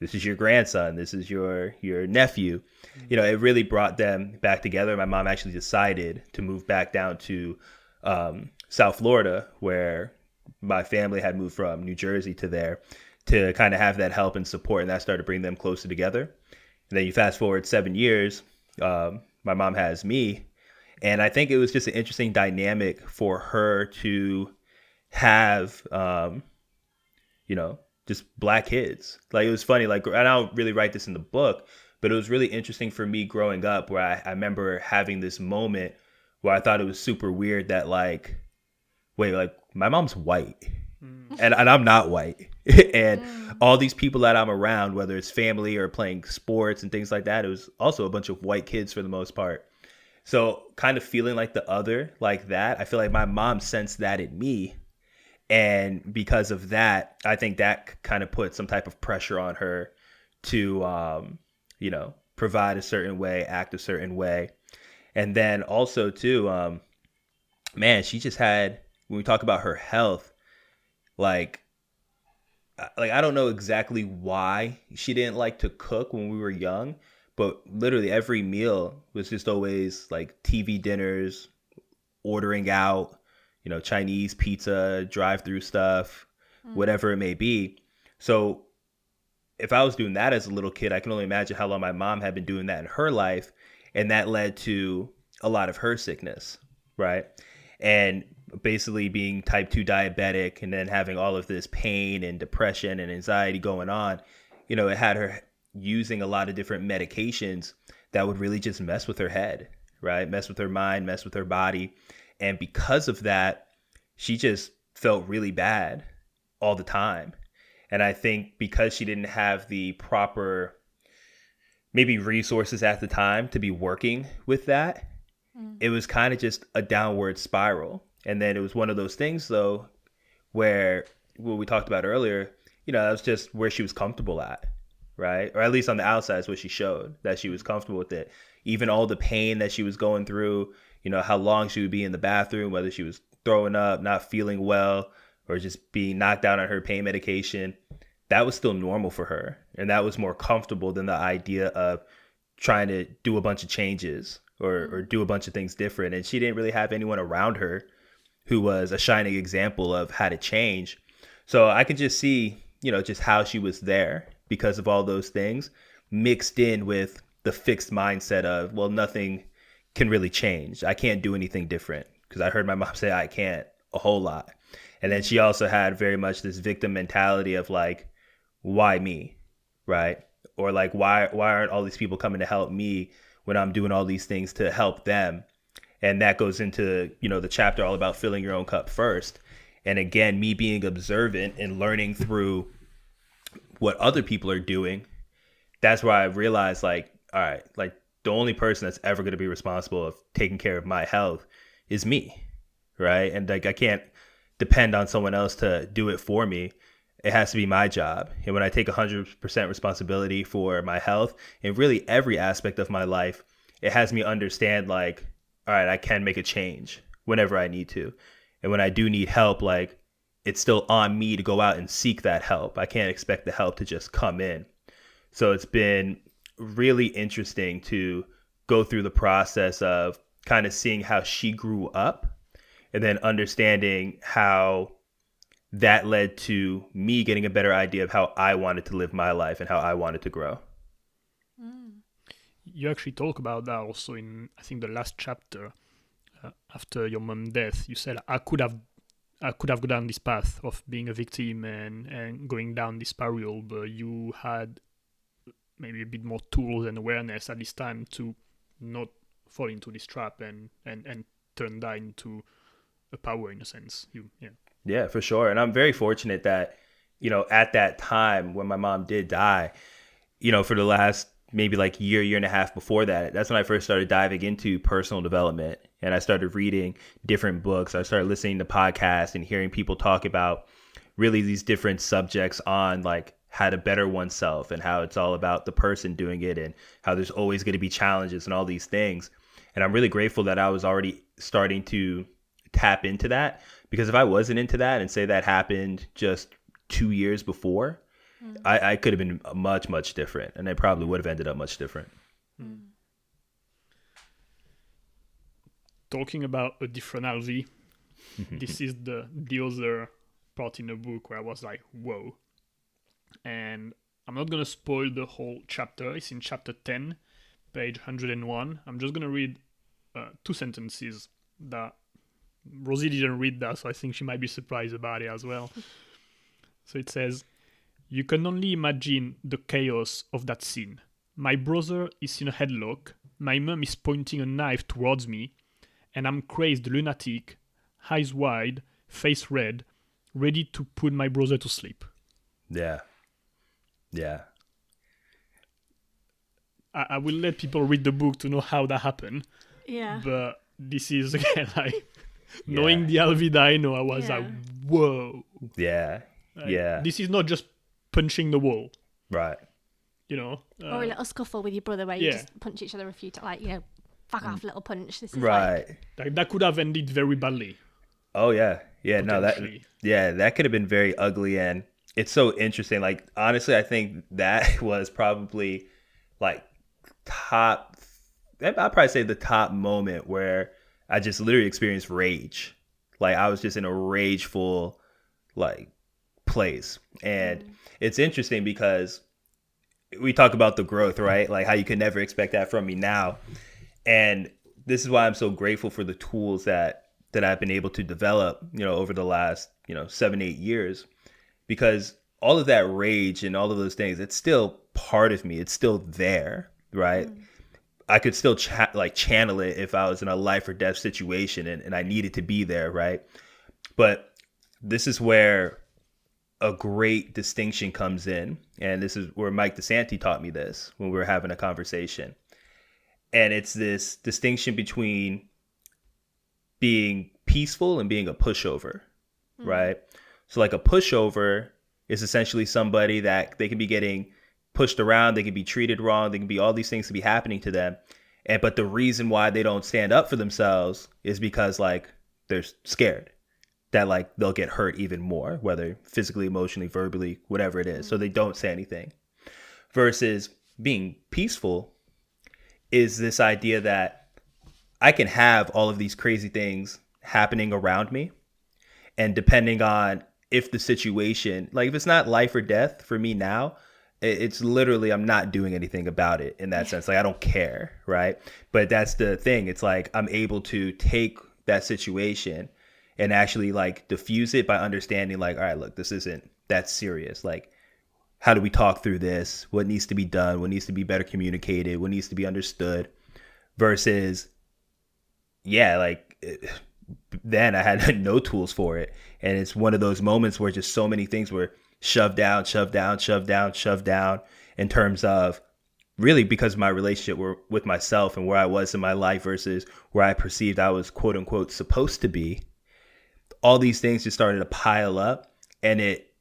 this is your grandson this is your your nephew mm-hmm. you know it really brought them back together my mom actually decided to move back down to um, south florida where my family had moved from new jersey to there to kind of have that help and support and that started to bring them closer together then you fast forward seven years um, my mom has me and i think it was just an interesting dynamic for her to have um, you know just black kids. Like it was funny. Like I don't really write this in the book, but it was really interesting for me growing up where I, I remember having this moment where I thought it was super weird that like, wait, like my mom's white. Mm. And, and I'm not white. and mm. all these people that I'm around, whether it's family or playing sports and things like that, it was also a bunch of white kids for the most part. So, kind of feeling like the other, like that, I feel like my mom sensed that in me and because of that i think that kind of put some type of pressure on her to um, you know provide a certain way act a certain way and then also too um, man she just had when we talk about her health like uh, like i don't know exactly why she didn't like to cook when we were young but literally every meal was just always like tv dinners ordering out you know, Chinese pizza, drive through stuff, mm. whatever it may be. So if I was doing that as a little kid, I can only imagine how long my mom had been doing that in her life. And that led to a lot of her sickness, right? And basically being type 2 diabetic and then having all of this pain and depression and anxiety going on, you know, it had her using a lot of different medications that would really just mess with her head, right? Mess with her mind, mess with her body. And because of that, she just felt really bad all the time. And I think because she didn't have the proper, maybe resources at the time to be working with that, mm. it was kind of just a downward spiral. And then it was one of those things, though, where what we talked about earlier, you know, that was just where she was comfortable at, right? Or at least on the outside is what she showed that she was comfortable with it. Even all the pain that she was going through, you know, how long she would be in the bathroom, whether she was throwing up, not feeling well, or just being knocked out on her pain medication. That was still normal for her. And that was more comfortable than the idea of trying to do a bunch of changes or, or do a bunch of things different. And she didn't really have anyone around her who was a shining example of how to change. So I could just see, you know, just how she was there because of all those things mixed in with the fixed mindset of, well, nothing can really change. I can't do anything different because I heard my mom say I can't a whole lot. And then she also had very much this victim mentality of like, why me? Right? Or like why why aren't all these people coming to help me when I'm doing all these things to help them? And that goes into, you know, the chapter all about filling your own cup first. And again, me being observant and learning through what other people are doing, that's where I realized like, all right, like the only person that's ever going to be responsible of taking care of my health is me right? And like i can't depend on someone else to do it for me. It has to be my job. And when i take 100% responsibility for my health and really every aspect of my life it has me understand like all right i can make a change whenever i need to. And when i do need help like it's still on me to go out and seek that help. I can't expect the help to just come in. So it's been really interesting to go through the process of kind of seeing how she grew up and then understanding how that led to me getting a better idea of how I wanted to live my life and how I wanted to grow. You actually talk about that also in I think the last chapter uh, after your mom death. You said I could have I could have gone down this path of being a victim and and going down this spiral, but you had maybe a bit more tools and awareness at this time to not fall into this trap and and and turn that into a power in a sense. You yeah. Yeah, for sure. And I'm very fortunate that, you know, at that time when my mom did die, you know, for the last maybe like year, year and a half before that, that's when I first started diving into personal development. And I started reading different books. I started listening to podcasts and hearing people talk about really these different subjects on like how to better oneself and how it's all about the person doing it and how there's always going to be challenges and all these things. And I'm really grateful that I was already starting to tap into that because if I wasn't into that and say that happened just two years before, mm. I, I could have been much, much different. And I probably would have ended up much different. Mm. Talking about a different Alvi, this is the, the other part in the book where I was like, whoa. And I'm not going to spoil the whole chapter. It's in chapter 10, page 101. I'm just going to read uh, two sentences that Rosie didn't read that, so I think she might be surprised about it as well. so it says, You can only imagine the chaos of that scene. My brother is in a headlock, my mum is pointing a knife towards me, and I'm crazed lunatic, eyes wide, face red, ready to put my brother to sleep. Yeah. Yeah. I, I will let people read the book to know how that happened. Yeah. But this is again like yeah. knowing the Alvi that I know, I was yeah. like, whoa. Yeah. Like, yeah. This is not just punching the wall. Right. You know? Uh, or a little scuffle with your brother where you yeah. just punch each other a few times, like, you know, fuck off, mm. little punch. This is right. Like... Like, that could have ended very badly. Oh, yeah. Yeah, no, that, yeah, that could have been very ugly. And it's so interesting. Like, honestly, I think that was probably like top, I'd probably say the top moment where I just literally experienced rage. Like I was just in a rageful like place. And mm. It's interesting because we talk about the growth, right? Like how you could never expect that from me now. And this is why I'm so grateful for the tools that that I've been able to develop, you know, over the last, you know, 7 8 years because all of that rage and all of those things, it's still part of me. It's still there, right? Mm. I could still cha- like channel it if I was in a life or death situation and, and I needed to be there, right? But this is where a great distinction comes in. And this is where Mike DeSanti taught me this when we were having a conversation. And it's this distinction between being peaceful and being a pushover, mm-hmm. right? So, like a pushover is essentially somebody that they can be getting pushed around, they can be treated wrong, they can be all these things to be happening to them. And but the reason why they don't stand up for themselves is because like they're scared that like they'll get hurt even more, whether physically, emotionally, verbally, whatever it is. So they mm-hmm. don't say anything. Versus being peaceful is this idea that I can have all of these crazy things happening around me. And depending on if the situation, like if it's not life or death for me now, it's literally i'm not doing anything about it in that sense like i don't care right but that's the thing it's like i'm able to take that situation and actually like diffuse it by understanding like all right look this isn't that serious. Like how do we talk through this? What needs to be done? What needs to be better communicated? What needs to be understood? Versus yeah like then i had no tools for it. And it's one of those moments where just so many things were shoved down, shoved down, shoved down, shoved down in terms of really because my relationship with myself and where I was in my life versus where I perceived I was quote unquote supposed to be. All these things just started to pile up and it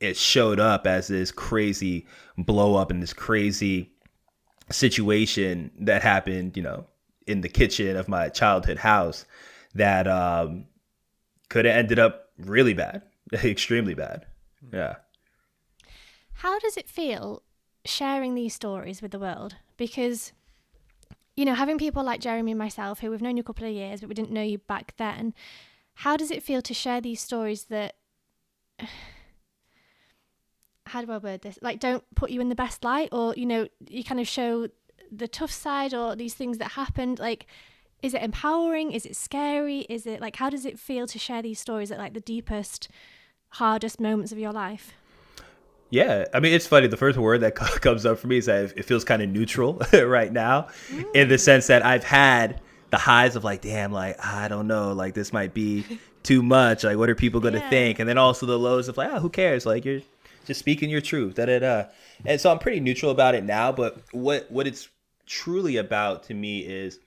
it showed up as this crazy blow up and this crazy situation that happened, you know, in the kitchen of my childhood house that um, could have ended up really bad, extremely bad. Yeah. How does it feel sharing these stories with the world? Because, you know, having people like Jeremy and myself, who we've known you a couple of years, but we didn't know you back then, how does it feel to share these stories that. How do I word this? Like, don't put you in the best light, or, you know, you kind of show the tough side or these things that happened? Like, is it empowering? Is it scary? Is it like, how does it feel to share these stories at like the deepest, hardest moments of your life? Yeah, I mean it's funny. The first word that comes up for me is that it feels kind of neutral right now, mm. in the sense that I've had the highs of like, damn, like I don't know, like this might be too much. Like, what are people going to yeah. think? And then also the lows of like, oh, who cares? Like you're just speaking your truth. Da da da. And so I'm pretty neutral about it now. But what what it's truly about to me is,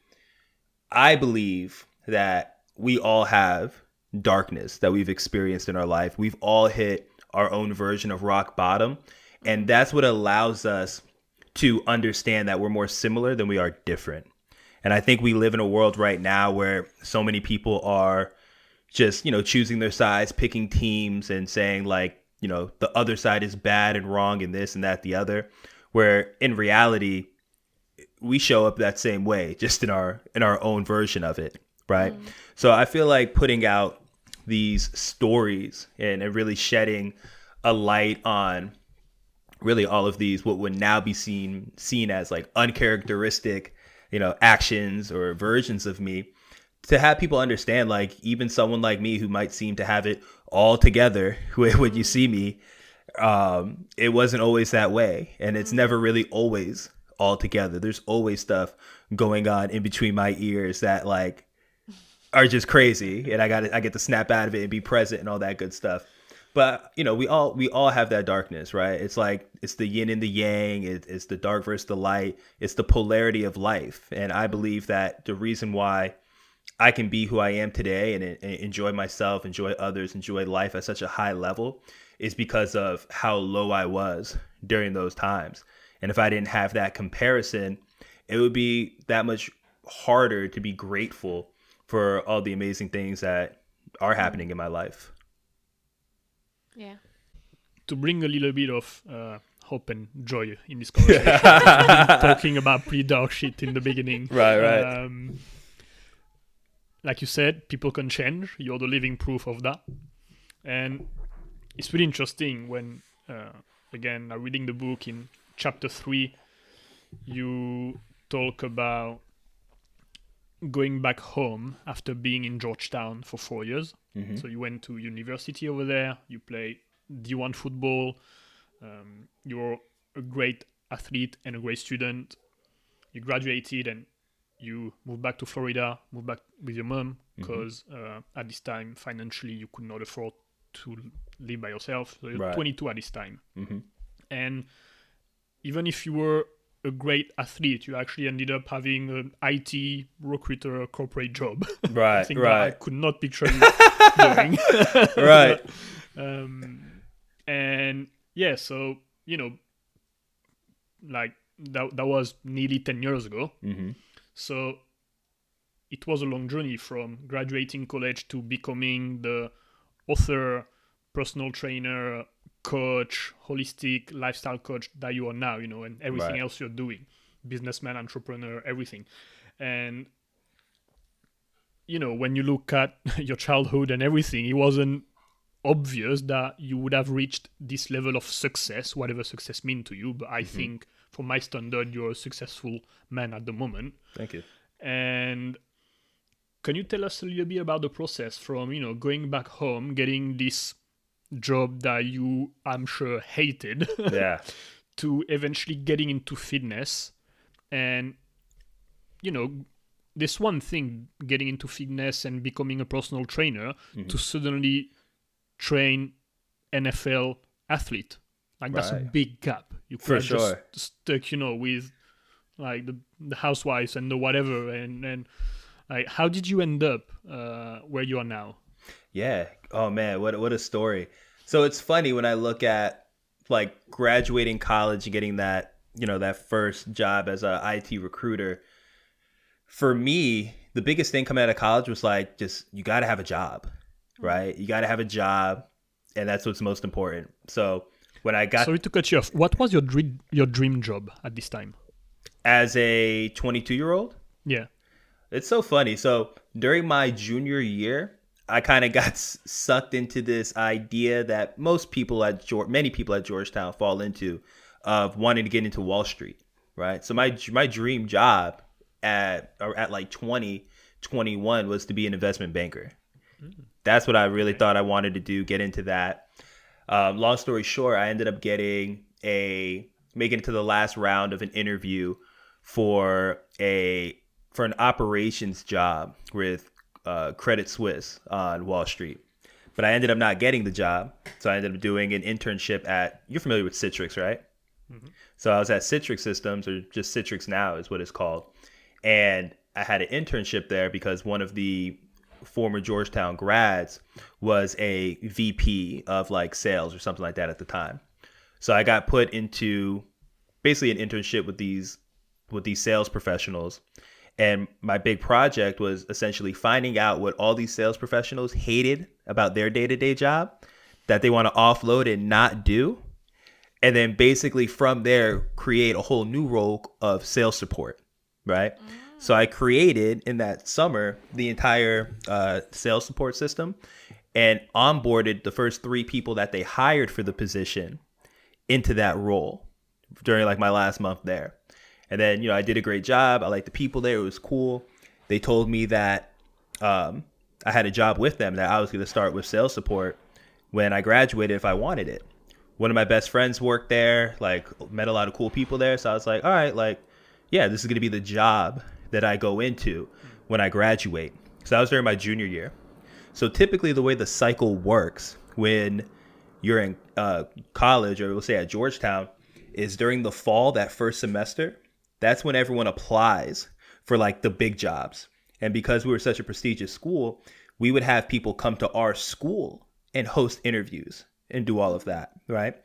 I believe that we all have darkness that we've experienced in our life. We've all hit our own version of rock bottom. And that's what allows us to understand that we're more similar than we are different. And I think we live in a world right now where so many people are just, you know, choosing their sides, picking teams and saying like, you know, the other side is bad and wrong and this and that, the other, where in reality, we show up that same way, just in our in our own version of it, right? Mm. So I feel like putting out these stories and, and really shedding a light on really all of these what would now be seen seen as like uncharacteristic you know actions or versions of me to have people understand like even someone like me who might seem to have it all together when you see me um it wasn't always that way. And it's never really always all together. There's always stuff going on in between my ears that like are just crazy, and I got I get to snap out of it and be present and all that good stuff. But you know, we all we all have that darkness, right? It's like it's the yin and the yang. It, it's the dark versus the light. It's the polarity of life, and I believe that the reason why I can be who I am today and, and enjoy myself, enjoy others, enjoy life at such a high level is because of how low I was during those times. And if I didn't have that comparison, it would be that much harder to be grateful for all the amazing things that are happening in my life. Yeah. To bring a little bit of uh, hope and joy in this conversation, talking about pretty dark shit in the beginning. Right, right. Um, like you said, people can change. You're the living proof of that. And it's really interesting when, uh, again, I'm reading the book in chapter three, you talk about going back home after being in Georgetown for four years. Mm-hmm. So you went to university over there. You play D1 football. Um, you're a great athlete and a great student. You graduated and you moved back to Florida, moved back with your mom because mm-hmm. uh, at this time financially you could not afford to live by yourself. So you're right. 22 at this time, mm-hmm. and even if you were a great athlete. You actually ended up having an IT recruiter corporate job. Right, right. I could not picture you doing. right. um, and yeah, so you know, like that that was nearly ten years ago. Mm-hmm. So it was a long journey from graduating college to becoming the author, personal trainer, coach, holistic lifestyle coach that you are now, you know, and everything right. else you're doing, businessman, entrepreneur, everything. And you know, when you look at your childhood and everything, it wasn't obvious that you would have reached this level of success, whatever success mean to you. But I mm-hmm. think, for my standard, you're a successful man at the moment. Thank you. And can you tell us a little bit about the process from you know going back home, getting this job that you, I'm sure, hated. Yeah. to eventually getting into fitness. And, you know, this one thing, getting into fitness and becoming a personal trainer, mm-hmm. to suddenly train NFL athlete. Like, right. that's a big gap. You could sure. just stuck, you know, with like the, the housewives and the whatever. And, and like, how did you end up uh, where you are now? Yeah. Oh man, what what a story. So it's funny when I look at like graduating college and getting that, you know, that first job as a IT recruiter. For me, the biggest thing coming out of college was like just you got to have a job, mm-hmm. right? You got to have a job and that's what's most important. So when I got Sorry to cut you off. What was your dream your dream job at this time? As a 22-year-old? Yeah. It's so funny. So during my junior year, I kind of got sucked into this idea that most people at George, many people at Georgetown fall into of wanting to get into Wall Street, right? So my my dream job at or at like 20, 21 was to be an investment banker. That's what I really thought I wanted to do. Get into that. Um, long story short, I ended up getting a making it to the last round of an interview for a for an operations job with uh, Credit Suisse on Wall Street. But I ended up not getting the job, so I ended up doing an internship at. You're familiar with Citrix, right? So I was at Citrix Systems, or just Citrix Now is what it's called, and I had an internship there because one of the former Georgetown grads was a VP of like sales or something like that at the time. So I got put into basically an internship with these with these sales professionals. And my big project was essentially finding out what all these sales professionals hated about their day-to-day job that they want to offload and not do. And then basically from there create a whole new role of sales support, right? So I created in that summer the entire uh, sales support system and onboarded the first three people that they hired for the position into that role during like my last month there. And then, you know, I did a great job. I liked the people there. It was cool. They told me that um, I had a job with them that I was going to start with sales support when I graduated if I wanted it. One of my best friends worked there, like met a lot of cool people there. So I was like, all right, like, yeah, this is going to be the job that I go into when I graduate. So that was during my junior year. So typically, the way the cycle works when you're in uh, college, or we'll say at Georgetown, is during the fall, that first semester, that's when everyone applies for like the big jobs. And because we were such a prestigious school, we would have people come to our school and host interviews and do all of that, right?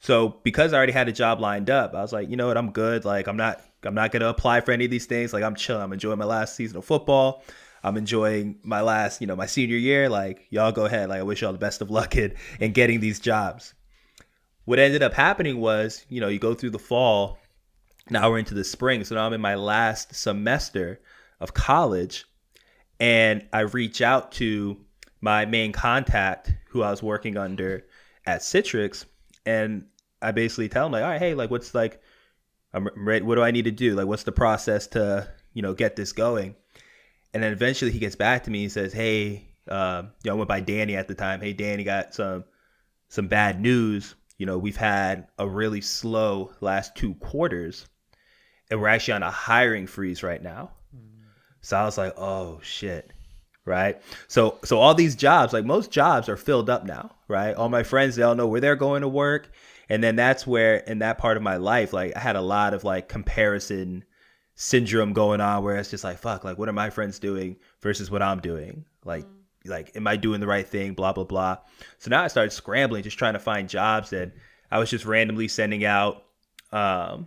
So because I already had a job lined up, I was like, you know what, I'm good. Like I'm not I'm not gonna apply for any of these things. Like I'm chilling. I'm enjoying my last season of football. I'm enjoying my last, you know, my senior year. Like y'all go ahead. Like I wish y'all the best of luck in, in getting these jobs. What ended up happening was, you know, you go through the fall. Now we're into the spring. So now I'm in my last semester of college. And I reach out to my main contact who I was working under at Citrix. And I basically tell him like, all right, hey, like what's like I'm ready. What do I need to do? Like, what's the process to, you know, get this going? And then eventually he gets back to me and says, Hey, uh, you know, I went by Danny at the time. Hey, Danny, got some, some bad news. You know, we've had a really slow last two quarters and we're actually on a hiring freeze right now. So I was like, oh shit. Right. So, so all these jobs, like most jobs are filled up now, right? All my friends, they all know where they're going to work and then that's where in that part of my life like i had a lot of like comparison syndrome going on where it's just like fuck like what are my friends doing versus what i'm doing? Like mm. like am i doing the right thing? Blah blah blah. So now i started scrambling just trying to find jobs and i was just randomly sending out um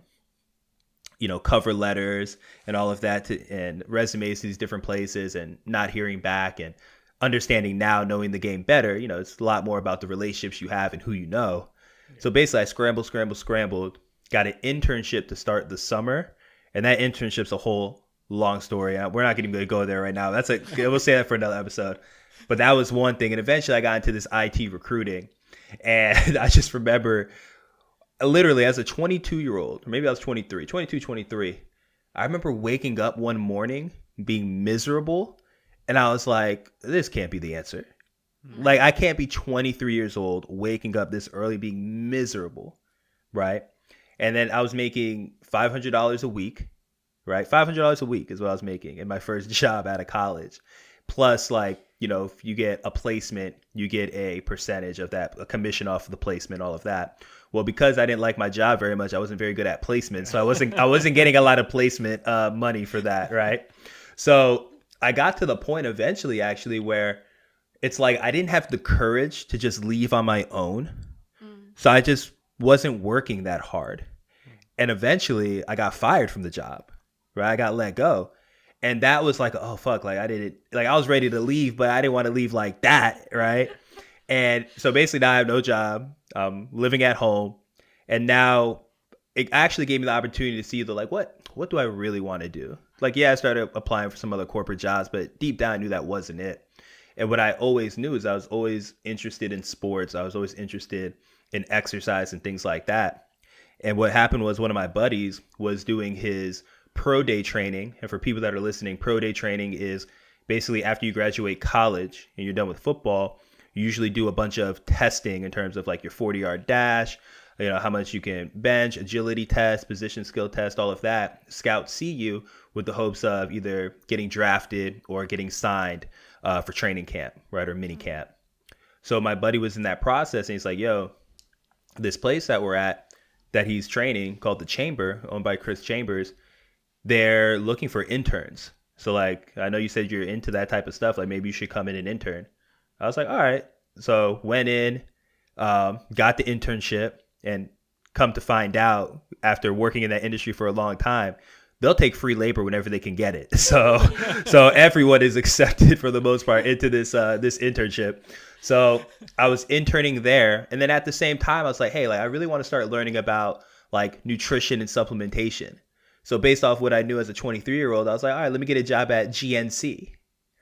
you know cover letters and all of that to, and resumes to these different places and not hearing back and understanding now knowing the game better you know it's a lot more about the relationships you have and who you know so basically, I scrambled, scrambled, scrambled, got an internship to start the summer, and that internship's a whole long story. We're not going to go there right now. That's a we'll say that for another episode. But that was one thing, and eventually I got into this IT recruiting, and I just remember literally as a 22 year old, or maybe I was 23, 22, 23. I remember waking up one morning being miserable, and I was like, "This can't be the answer." Like I can't be 23 years old waking up this early being miserable, right? And then I was making $500 a week, right? $500 a week is what I was making in my first job out of college. Plus like, you know, if you get a placement, you get a percentage of that, a commission off of the placement, all of that. Well, because I didn't like my job very much, I wasn't very good at placement, so I wasn't I wasn't getting a lot of placement uh, money for that, right? So I got to the point eventually, actually, where it's like I didn't have the courage to just leave on my own. Mm. So I just wasn't working that hard. And eventually I got fired from the job, right? I got let go. And that was like, oh, fuck. Like, I didn't, like, I was ready to leave, but I didn't want to leave like that, right? and so basically now I have no job, um, living at home. And now it actually gave me the opportunity to see the, like, what, what do I really want to do? Like, yeah, I started applying for some other corporate jobs, but deep down I knew that wasn't it. And what I always knew is I was always interested in sports. I was always interested in exercise and things like that. And what happened was one of my buddies was doing his pro day training. And for people that are listening, pro day training is basically after you graduate college and you're done with football, you usually do a bunch of testing in terms of like your 40 yard dash, you know, how much you can bench, agility test, position skill test, all of that. Scouts see you with the hopes of either getting drafted or getting signed uh, for training camp, right, or mini camp. So my buddy was in that process and he's like, yo, this place that we're at that he's training called the Chamber, owned by Chris Chambers, they're looking for interns. So like I know you said you're into that type of stuff. Like maybe you should come in and intern. I was like, all right. So went in, um, got the internship, and come to find out after working in that industry for a long time, they'll take free labor whenever they can get it. So so everyone is accepted for the most part into this uh, this internship. So I was interning there, and then at the same time, I was like, hey, like I really want to start learning about like nutrition and supplementation. So based off what I knew as a 23 year old, I was like, all right, let me get a job at GNC,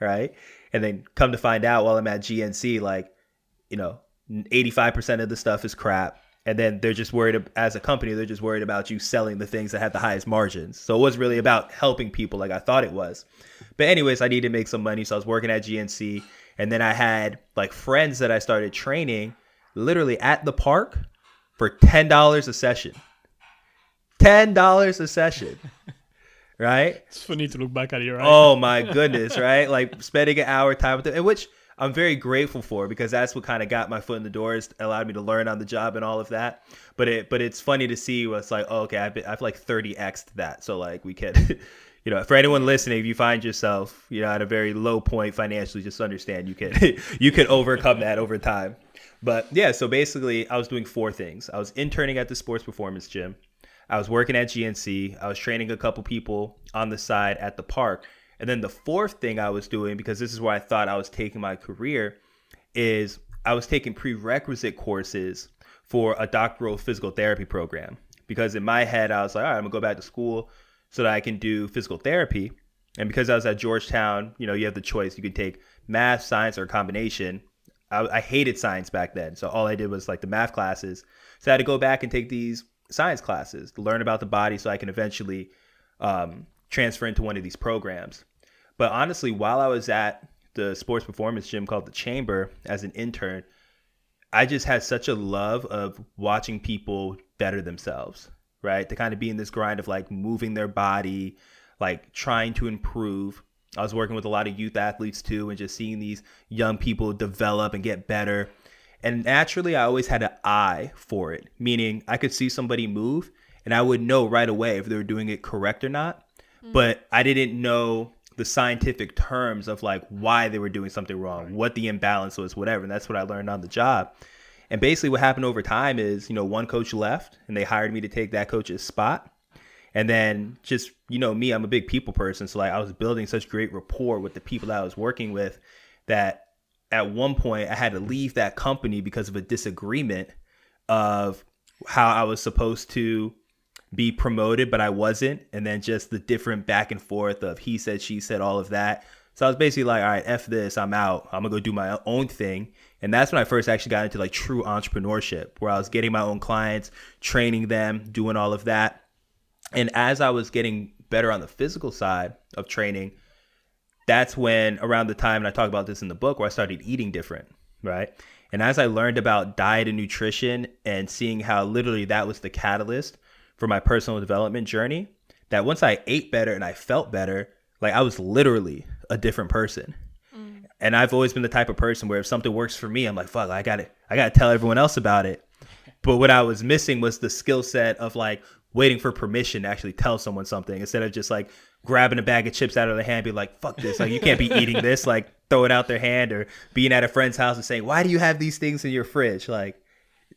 right? And then come to find out while I'm at GNC, like, you know, 85% of the stuff is crap. And then they're just worried as a company, they're just worried about you selling the things that have the highest margins. So it was really about helping people like I thought it was. But anyways, I needed to make some money, so I was working at GNC and then I had like friends that I started training literally at the park for $10 a session. $10 a session. Right? It's funny to look back at it, right? Oh my goodness, right? Like spending an hour time with them, which I'm very grateful for because that's what kind of got my foot in the doors, allowed me to learn on the job and all of that. But it, but it's funny to see what's like, oh, okay, I've, been, I've like 30 x that, so like we can, you know, for anyone listening, if you find yourself, you know, at a very low point financially, just understand you can you can overcome that over time. But yeah, so basically, I was doing four things. I was interning at the sports performance gym. I was working at GNC. I was training a couple people on the side at the park. And then the fourth thing I was doing, because this is where I thought I was taking my career, is I was taking prerequisite courses for a doctoral physical therapy program. Because in my head, I was like, all right, I'm gonna go back to school so that I can do physical therapy. And because I was at Georgetown, you know, you have the choice. You could take math, science, or a combination. I, I, hated science back then. So all I did was like the math classes. So I had to go back and take these science classes to learn about the body so I can eventually um, transfer into one of these programs. But honestly, while I was at the sports performance gym called the Chamber as an intern, I just had such a love of watching people better themselves right? To kind of be in this grind of like moving their body, like trying to improve. I was working with a lot of youth athletes too, and just seeing these young people develop and get better. And naturally, I always had an eye for it, meaning I could see somebody move and I would know right away if they were doing it correct or not. Mm-hmm. But I didn't know the scientific terms of like why they were doing something wrong, what the imbalance was, whatever. And that's what I learned on the job. And basically, what happened over time is, you know, one coach left and they hired me to take that coach's spot. And then just, you know, me, I'm a big people person. So, like, I was building such great rapport with the people that I was working with that at one point I had to leave that company because of a disagreement of how I was supposed to be promoted, but I wasn't. And then just the different back and forth of he said, she said, all of that. So I was basically like, all right, F this, I'm out. I'm gonna go do my own thing. And that's when I first actually got into like true entrepreneurship, where I was getting my own clients, training them, doing all of that. And as I was getting better on the physical side of training, that's when around the time, and I talk about this in the book, where I started eating different, right? And as I learned about diet and nutrition and seeing how literally that was the catalyst for my personal development journey, that once I ate better and I felt better, like I was literally a different person. Mm. And I've always been the type of person where if something works for me, I'm like, fuck, I got it. I got to tell everyone else about it. But what I was missing was the skill set of like waiting for permission to actually tell someone something instead of just like grabbing a bag of chips out of their hand, be like, fuck this. Like, you can't be eating this. Like, throw it out their hand or being at a friend's house and saying, why do you have these things in your fridge? Like,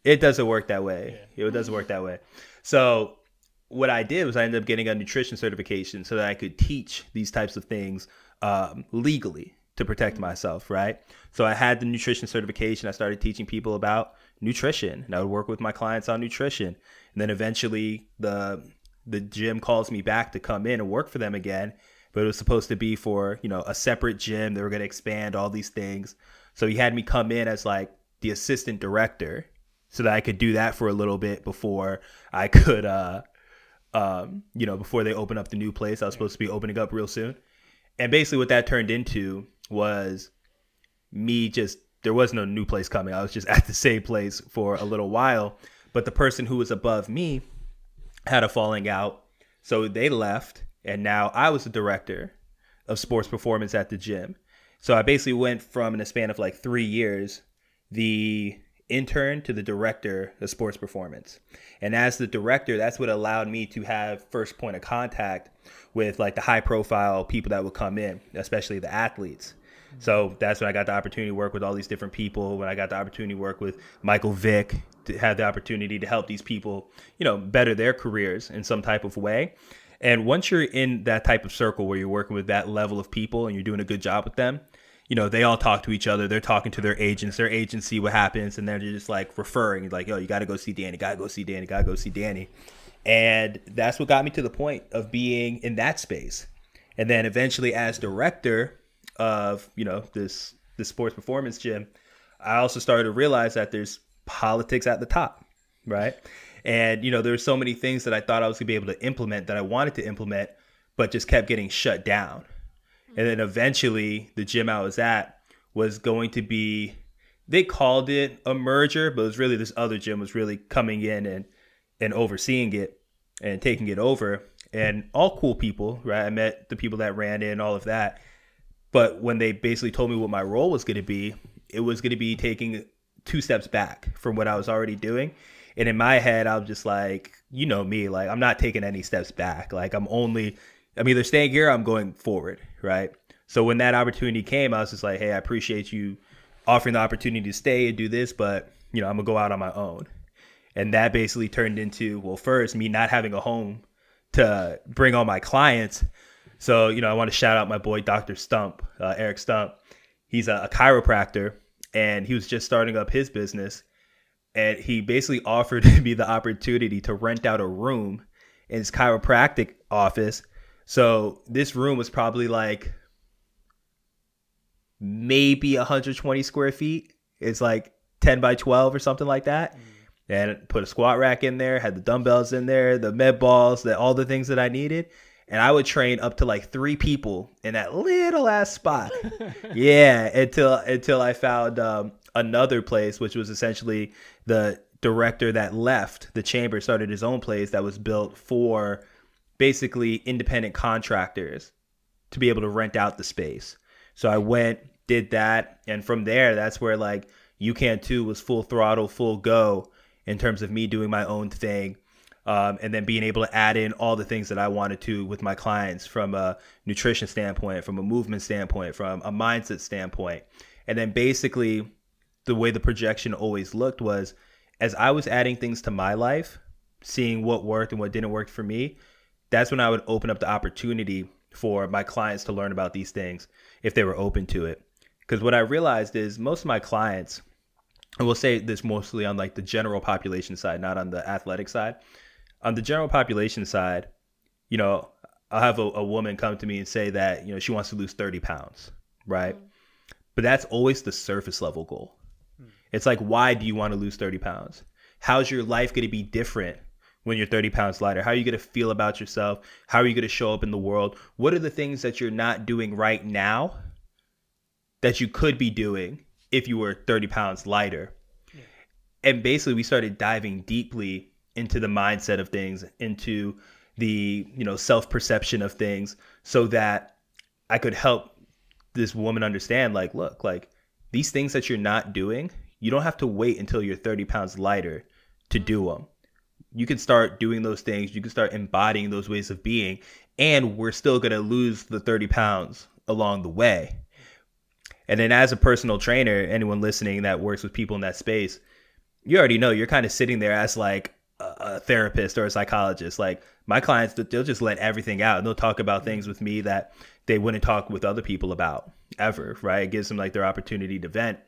it doesn't work that way. Yeah. It doesn't work that way. So, what I did was I ended up getting a nutrition certification so that I could teach these types of things um, legally to protect myself, right? So I had the nutrition certification. I started teaching people about nutrition, and I would work with my clients on nutrition. And then eventually, the the gym calls me back to come in and work for them again. But it was supposed to be for you know a separate gym. They were going to expand all these things. So he had me come in as like the assistant director so that I could do that for a little bit before I could, uh, um, you know, before they open up the new place. I was supposed to be opening up real soon. And basically, what that turned into was me just, there was no new place coming. I was just at the same place for a little while. But the person who was above me had a falling out. So they left. And now I was the director of sports performance at the gym. So I basically went from, in a span of like three years, the intern to the director of sports performance. And as the director, that's what allowed me to have first point of contact with like the high profile people that would come in, especially the athletes. So that's when I got the opportunity to work with all these different people. When I got the opportunity to work with Michael Vick, to have the opportunity to help these people, you know, better their careers in some type of way. And once you're in that type of circle where you're working with that level of people and you're doing a good job with them, you know, they all talk to each other. They're talking to their agents. Their agents see what happens, and they're just like referring, like, "Yo, you got to go see Danny. Got to go see Danny. Got to go see Danny." And that's what got me to the point of being in that space. And then eventually, as director of you know this this sports performance gym, I also started to realize that there's politics at the top, right? And you know, there's so many things that I thought I was gonna be able to implement that I wanted to implement, but just kept getting shut down and then eventually the gym I was at was going to be they called it a merger, but it was really this other gym was really coming in and and overseeing it and taking it over. And all cool people, right? I met the people that ran in, all of that. But when they basically told me what my role was going to be, it was going to be taking two steps back from what I was already doing. And in my head, I was just like, you know me, like I'm not taking any steps back. Like I'm only I'm either staying here I'm going forward, right? So when that opportunity came, I was just like, hey, I appreciate you offering the opportunity to stay and do this, but you know, I'm gonna go out on my own. And that basically turned into, well, first me not having a home to bring all my clients. So, you know, I want to shout out my boy, Dr. Stump, uh, Eric Stump. He's a, a chiropractor and he was just starting up his business. And he basically offered me the opportunity to rent out a room in his chiropractic office so this room was probably like maybe 120 square feet. It's like 10 by 12 or something like that. Mm. And put a squat rack in there, had the dumbbells in there, the med balls, the, all the things that I needed. And I would train up to like three people in that little ass spot. yeah, until until I found um, another place, which was essentially the director that left the chamber, started his own place that was built for basically independent contractors to be able to rent out the space. So I went, did that, and from there, that's where like You Can Too was full throttle, full go in terms of me doing my own thing. Um, and then being able to add in all the things that I wanted to with my clients from a nutrition standpoint, from a movement standpoint, from a mindset standpoint. And then basically, the way the projection always looked was as I was adding things to my life, seeing what worked and what didn't work for me, that's when I would open up the opportunity for my clients to learn about these things if they were open to it. Because what I realized is most of my clients, and we'll say this mostly on like the general population side, not on the athletic side. On the general population side, you know, I'll have a, a woman come to me and say that, you know, she wants to lose 30 pounds, right? Mm. But that's always the surface level goal. Mm. It's like, why do you want to lose 30 pounds? How's your life going to be different when you're 30 pounds lighter? How are you going to feel about yourself? How are you going to show up in the world? What are the things that you're not doing right now that you could be doing if you were 30 pounds lighter? Yeah. And basically, we started diving deeply into the mindset of things, into the you know self perception of things, so that I could help this woman understand, like, look, like these things that you're not doing, you don't have to wait until you're 30 pounds lighter to do them you can start doing those things. You can start embodying those ways of being, and we're still going to lose the 30 pounds along the way. And then, as a personal trainer, anyone listening that works with people in that space, you already know you're kind of sitting there as like a, therapist or a psychologist. Like my clients, they'll just let everything out and they'll talk about mm-hmm. things with me that they wouldn't talk with other people about ever, right? It gives them like their opportunity to vent.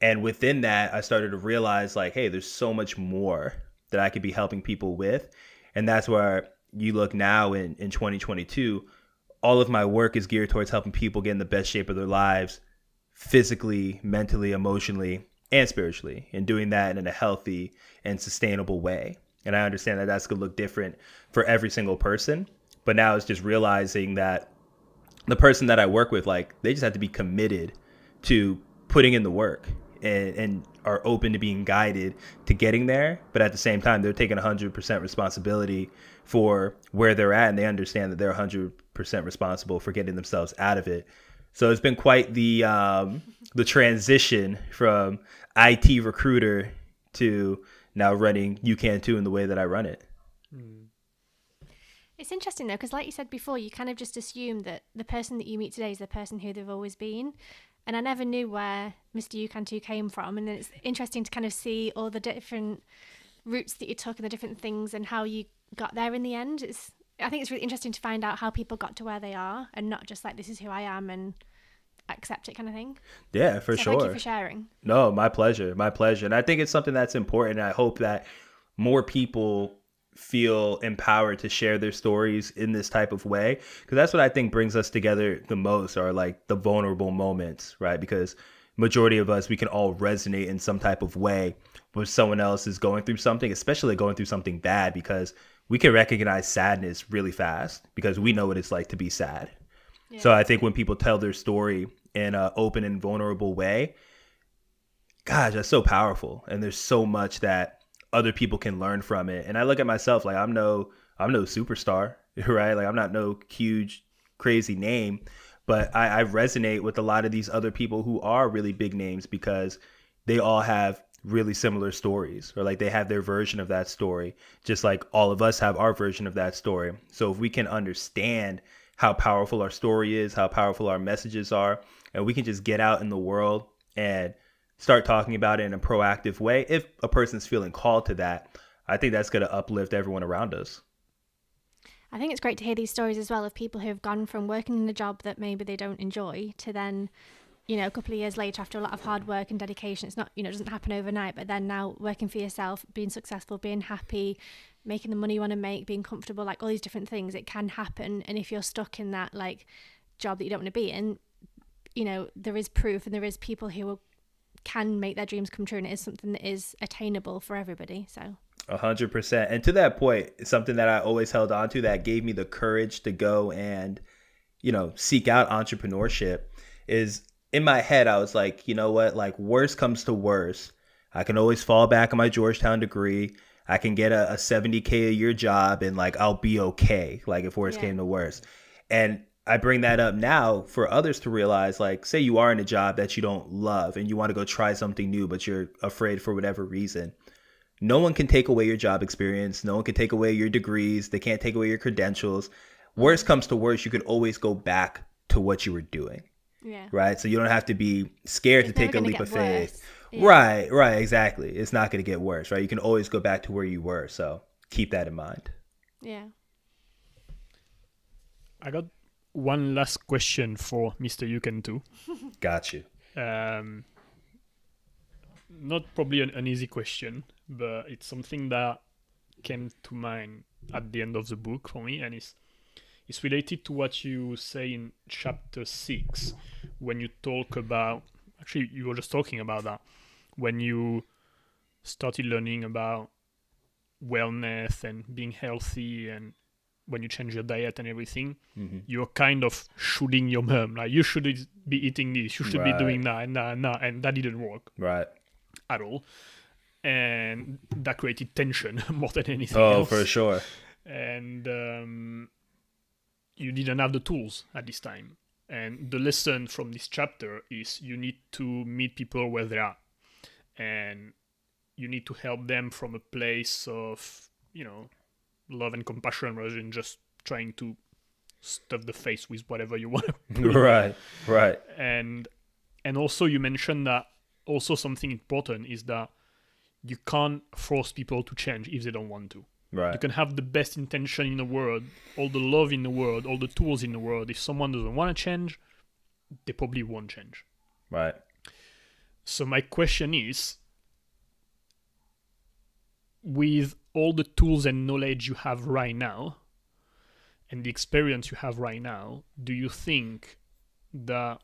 And within that, I started to realize like, hey, there's so much more that I could be helping people with. And that's where you look now in, in 2022, all of my work is geared towards helping people get in the best shape of their lives physically, mentally, emotionally, and spiritually, and doing that in a healthy and sustainable way. And I understand that that's going to look different for every single person. But now it's just realizing that the person that I work with, like, they just have to be committed to putting in the work and, and are open to being guided to getting there. But at the same time, they're taking 100% responsibility for where they're at and they understand that they're 100% responsible for getting themselves out of it. So it's been quite the um, the transition from IT recruiter to now running You Can Too in the way that I run it. It's interesting though, because like you said before, you kind of just assume that the person that you meet today is the person who they've always been. And I never knew where Mr. 2 came from. And it's interesting to kind of see all the different routes that you took and the different things and how you got there in the end. It's I think it's really interesting to find out how people got to where they are and not just like this is who I am and accept it kind of thing. Yeah, for so sure. Thank you for sharing. No, my pleasure. My pleasure. And I think it's something that's important. I hope that more people feel empowered to share their stories in this type of way because that's what I think brings us together the most are like the vulnerable moments, right? Because majority of us we can all resonate in some type of way when someone else is going through something, especially going through something bad because we can recognize sadness really fast because we know what it's like to be sad. So I think when people tell their story in an open and vulnerable way, gosh, that's so powerful. And there's so much that other people can learn from it. And I look at myself like I'm no I'm no superstar, right? Like I'm not no huge crazy name, but I, I resonate with a lot of these other people who are really big names because they all have really similar stories or like they have their version of that story just like all of us have our version of that story so if we can understand how powerful our story is how powerful our messages are and we can just get out in the world and start talking about it in a proactive way if a person's feeling called to that i think that's going to uplift everyone around us I think it's great to hear these stories as well of people who have gone from working in a job that maybe they don't enjoy to then, you know, a couple of years later after a lot of hard work and dedication. It's not, you know, it doesn't happen overnight, but then now working for yourself, being successful, being happy, making the money you want to make, being comfortable, like all these different things, it can happen. And if you're stuck in that like job that you don't want to be in, you know, there is proof and there is people who will, can make their dreams come true and it is something that is attainable for everybody. So A hundred percent. And to that point, something that I always held on to that gave me the courage to go and, you know, seek out entrepreneurship is in my head, I was like, you know what? Like, worst comes to worst. I can always fall back on my Georgetown degree. I can get a, a 70K a year job and, like, I'll be okay. Like, if worst Yeah. came to worst. And I bring that up now for others to realize, like, say you are in a job that you don't love and you want to go try something new, but you're afraid for whatever reason no one can take away your job experience. No one can take away your degrees. They can't take away your credentials. Worst comes to worst, you can always go back to what you were doing, yeah. right? So you don't have to be scared It's to take a leap of faith. Yeah. Right, right, exactly. It's not going to get worse, right? You can always go back to where you were. So keep that in mind. Yeah. I got one last question for Mr. You Can Too. Got you. Um, not probably an, an easy question, but it's something that came to mind at the end of the book for me, and it's it's related to what you say in chapter six when you talk about. Actually, you were just talking about that when you started learning about wellness and being healthy and when you change your diet and everything hmm you're kind of shooting your mom. Like you should be eating this. You should be doing that and that and that. And that didn't work Right. at all. And that created tension more than anything Oh, else. for sure. and um, you didn't have the tools at this time. And the lesson from this chapter is you need to meet people where they are. And you need to help them from a place of you know love and compassion rather than just trying to stuff the face with whatever you want to right, right. and and also you mentioned that also something important is that you can't force people to change if they don't want to Right. you can have the best intention in the world all the love in the world all the tools in the world if someone doesn't want to change they probably won't change Right. so my question is with all the tools and knowledge you have right now and the experience you have right now, do you think that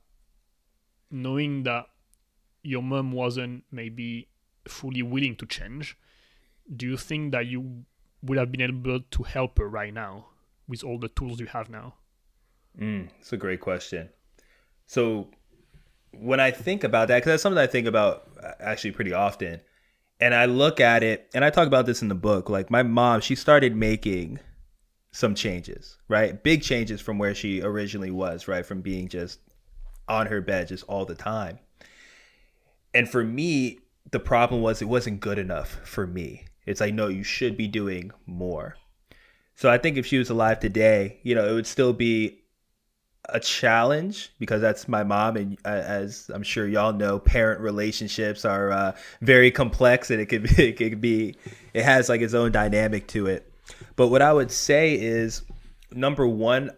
knowing that your mom wasn't maybe fully willing to change, do you think that you would have been able to help her right now with all the tools you have now? Mm, it's a great question. So when I think about that, because that's something I think about uh, actually pretty often, and I look at it, and I talk about this in the book. Like my mom, she started making some changes, right? Big changes from where she originally was, right? From being just on her bed just all the time. And for me, the problem was it wasn't good enough for me. It's like, no, you should be doing more. So I think if she was alive today, you know, it would still be a challenge because that's my mom, and uh, as I'm sure y'all know, parent relationships are uh, very complex, and it could be, it could be, it has like its own dynamic to it. But what I would say is, number one,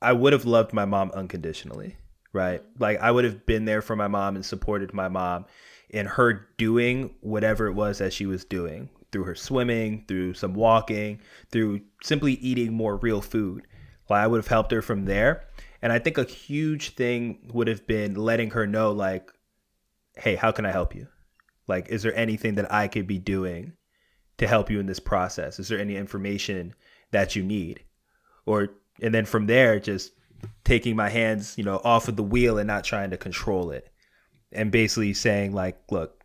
I would have loved my mom unconditionally, right? Like I would have been there for my mom and supported my mom in her doing whatever it was that she was doing through her swimming, through some walking, through simply eating more real food. Like I would have helped her from there. And I think a huge thing would have been letting her know, like, hey, how can I help you? Like, is there anything that I could be doing to help you in this process? Is there any information that you need? Or, and then from there, just taking my hands, you know, off of the wheel and not trying to control it. And basically saying, like, look,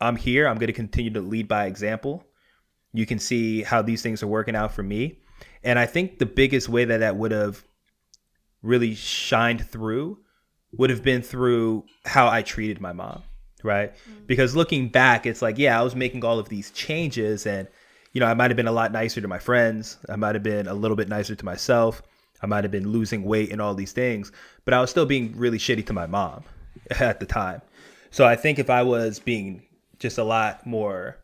I'm here. I'm going to continue to lead by example. You can see how these things are working out for me. And I think the biggest way that that would have really shined through would have been through how I treated my mom, right? Mm-hmm. Because looking back, it's like, yeah, I was making all of these changes and you know, I might have been a lot nicer to my friends. I might have been a little bit nicer to myself. I might have been losing weight and all these things, but I was still being really shitty to my mom at the time. So I think if I was being just a lot more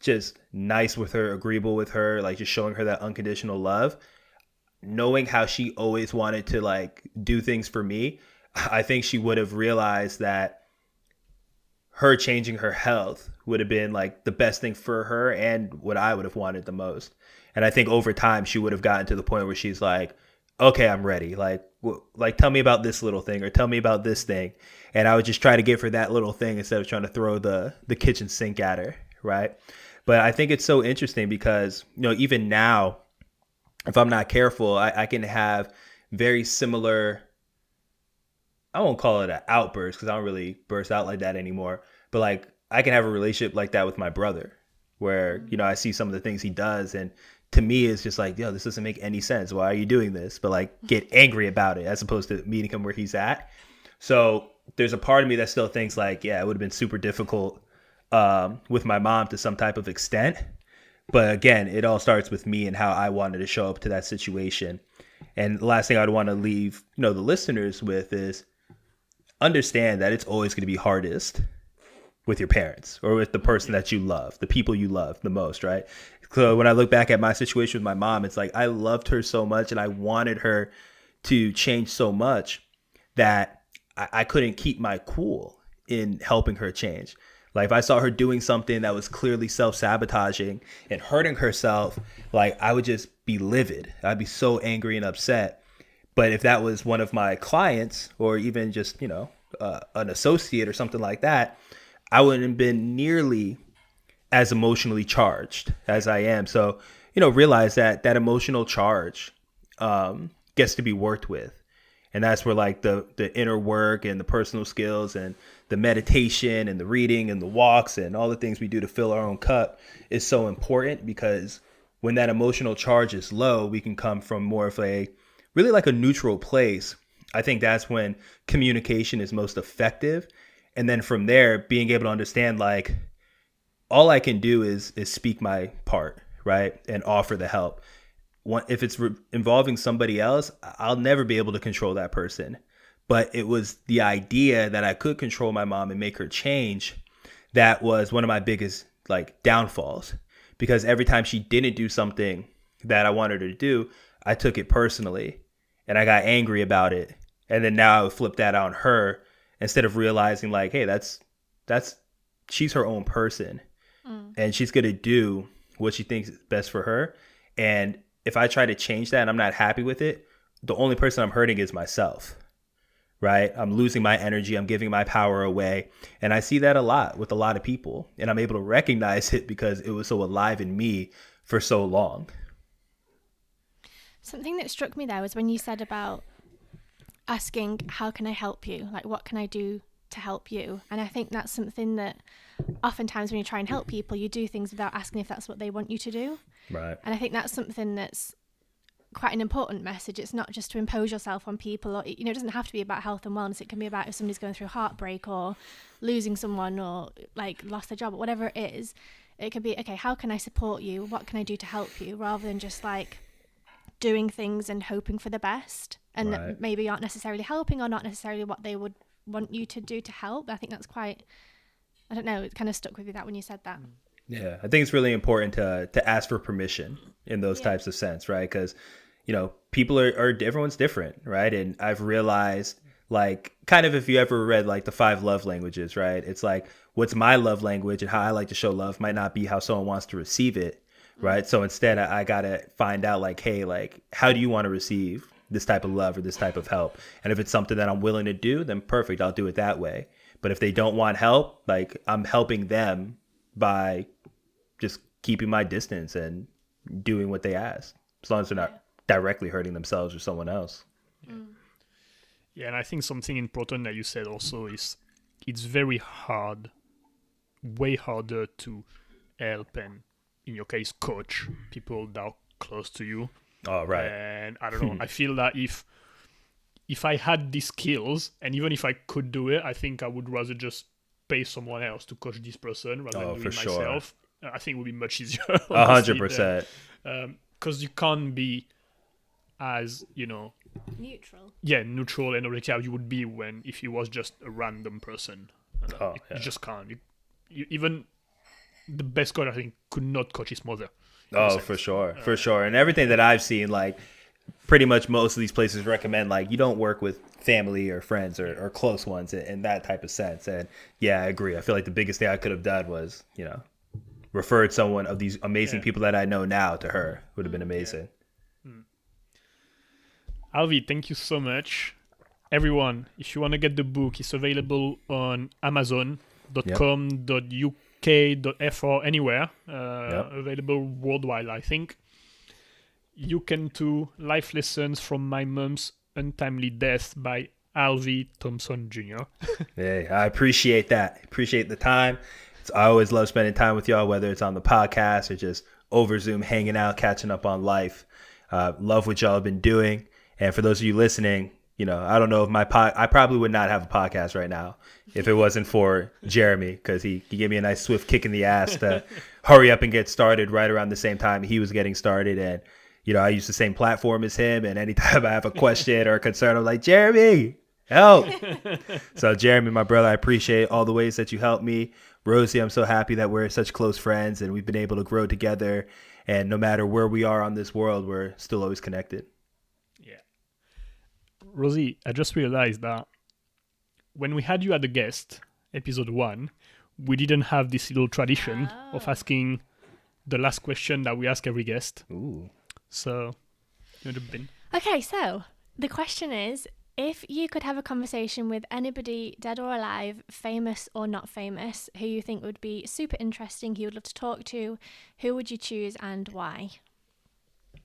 just nice with her, agreeable with her, like just showing her that unconditional love, knowing how she always wanted to like do things for me, I think she would have realized that her changing her health would have been like the best thing for her and what I would have wanted the most. And I think over time she would have gotten to the point where she's like, "Okay, I'm ready. Like like tell me about this little thing or tell me about this thing." And I would just try to give her that little thing instead of trying to throw the the kitchen sink at her, right? But I think it's so interesting because, you know, even now if I'm not careful, I, I can have very similar. I won't call it an outburst because I don't really burst out like that anymore. But like I can have a relationship like that with my brother, where you know I see some of the things he does, and to me it's just like, yo, this doesn't make any sense. Why are you doing this? But like get angry about it as opposed to meeting him where he's at. So there's a part of me that still thinks like, yeah, it would have been super difficult um, with my mom to some type of extent. But again, it all starts with me and how I wanted to show up to that situation. And the last thing I'd want to leave, you know, the listeners with is understand that it's always going to be hardest with your parents or with the person that you love, the people you love the most, right? So when I look back at my situation with my mom, it's like I loved her so much and I wanted her to change so much that I, I couldn't keep my cool in helping her change. Like if I saw her doing something that was clearly self-sabotaging and hurting herself, like I would just be livid. I'd be so angry and upset. But if that was one of my clients or even just, you know, uh, an associate or something like that, I wouldn't have been nearly as emotionally charged as I am. So, you know, realize that that emotional charge um, gets to be worked with. And that's where like the the inner work and the personal skills and the meditation and the reading and the walks and all the things we do to fill our own cup is so important because when that emotional charge is low, we can come from more of a really like a neutral place. I think that's when communication is most effective. And then from there, being able to understand like all I can do is is speak my part, right? And offer the help. If it's re- involving somebody else, I'll never be able to control that person but it was the idea that I could control my mom and make her change that was one of my biggest like downfalls because every time she didn't do something that I wanted her to do, I took it personally and I got angry about it. And then now I would flip that on her instead of realizing like, hey, that's that's she's her own person mm. and she's going to do what she thinks is best for her. And if I try to change that and I'm not happy with it, the only person I'm hurting is myself right? I'm losing my energy, I'm giving my power away. And I see that a lot with a lot of people. And I'm able to recognize it because it was so alive in me for so long. Something that struck me there was when you said about asking, How can I help you? Like, what can I do to help you? And I think that's something that oftentimes when you try and help people, you do things without asking if that's what they want you to do. Right. And I think that's something that's quite an important message. It's not just to impose yourself on people, or you know, it doesn't have to be about health and wellness. It can be about if somebody's going through heartbreak or losing someone or like lost their job or whatever it is. It could be okay. How can I support you? What can I do to help you? Rather than just like doing things and hoping for the best, and Right. that maybe aren't necessarily helping or not necessarily what they would want you to do to help. I think that's quite. I don't know. It kind of stuck with me that when you said that. Mm. Yeah, I think it's really important to to ask for permission in those Yeah. types of sense, right? Because you know people are, are everyone's different, right? And I've realized like kind of if you ever read like the five love languages, right? It's like what's my love language and how I like to show love might not be how someone wants to receive it, mm. right? So instead, I, I gotta find out like, hey, like how do you want to receive this type of love or this type of help? And if it's something that I'm willing to do, then perfect, I'll do it that way. But if they don't want help, like I'm helping them by just keeping my distance and doing what they ask, as long as they're not directly hurting themselves or someone else. Mm. Yeah, and I think something important that you said also is it's very hard, way harder to help and, in your case, coach people that are close to you. Oh, right. And I don't know. I feel that if if I had these skills, and even if I could do it, I think I would rather just pay someone else to coach this person rather Oh, than for doing it sure. myself. Uh, I think it would be much easier. A hundred percent. Because you can't be as you know Neutral. yeah neutral and objective as you would be when if you was just a random person Uh, Oh, you, yeah. you just can't you, you, even the best coach i think could not coach his mother Oh, for sure, for sure. And everything that I've seen, like pretty much most of these places recommend like you don't work with family or friends or, or close ones in, in that type of sense. And yeah, I agree. I feel like the biggest thing I could have done was, you know, referred someone of these amazing Yeah. people that I know now to her. Would have been amazing. alvi thank you so much everyone if you want to get the book it's available on amazon.com.uk fr anywhere uh, Yep. available worldwide i think you can do life lessons from my mom's untimely death by alvi thompson jr Hey, I appreciate that. Appreciate the time. It's, I always love spending time with y'all, whether it's on the podcast or just over Zoom, hanging out, catching up on life. Uh, love what y'all have been doing. And for those of you listening, you know, I don't know if my pod, I probably would not have a podcast right now if it wasn't for Jeremy because he, he gave me a nice swift kick in the ass to hurry up and get started right around the same time he was getting started. And, you know, I use the same platform as him. And anytime I have a question or a concern, I'm like, Jeremy, help. So, Jeremy, my brother, I appreciate all the ways that you helped me. Rosie, I'm so happy that we're such close friends and we've been able to grow together. And no matter where we are on this world, we're still always connected. Yeah. Rosie, I just realized that when we had you as a guest, episode one, we didn't have this little tradition of Oh. asking the last question that we ask every guest. Ooh. So, you would have been. Okay, so the question is if you could have a conversation with anybody, dead or alive, famous or not famous, who you think would be super interesting, who you would love to talk to, who would you choose and why?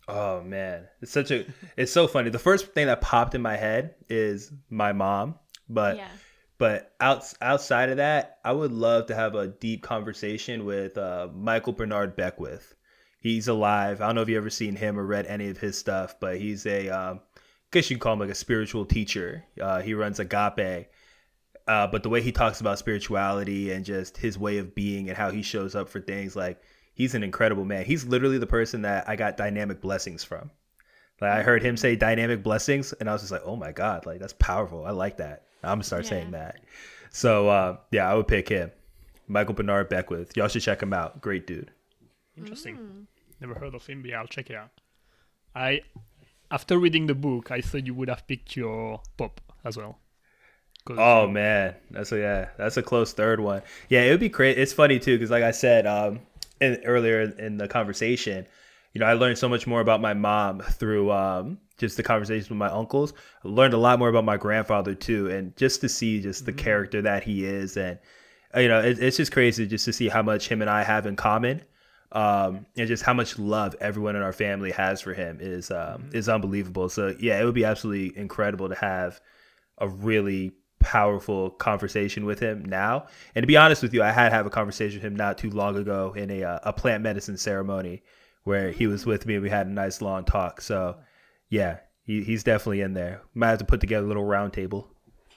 Oh man, it's such a it's so funny. The first thing that popped in my head is my mom, but yeah. but out, outside of that, I would love to have a deep conversation with uh, Michael Bernard Beckwith. He's alive. I don't know if you ever seen him or read any of his stuff, but he's a um, I guess you can call him like a spiritual teacher. Uh, he runs Agape. Uh, but the way he talks about spirituality and just his way of being and how he shows up for things, like he's an incredible man. He's literally the person that I got dynamic blessings from. Like I heard him say dynamic blessings, and I was just like, oh my god, like that's powerful. I like that. I'm gonna start saying that. So uh, yeah, I would pick him, Michael Bernard Beckwith. Y'all should check him out. Great dude. Interesting. Never heard of him, but yeah, I'll check it out. I, after reading the book, I thought you would have picked your pop as well. Oh man, that's a yeah, that's a close third one. Yeah, it would be great. It's funny too because like I said um, in, earlier in the conversation, you know, I learned so much more about my mom through um, just the conversations with my uncles, I learned a lot more about my grandfather too, and just to see just the character that he is, and you know, it, it's just crazy just to see how much him and I have in common, um, and just how much love everyone in our family has for him is um, is unbelievable. So yeah, it would be absolutely incredible to have a really powerful conversation with him now. And to be honest with you, I had have a conversation with him not too long ago in a uh, a plant medicine ceremony where he was with me and we had a nice long talk. So yeah, he, he's definitely in there. Might have to put together a little round table.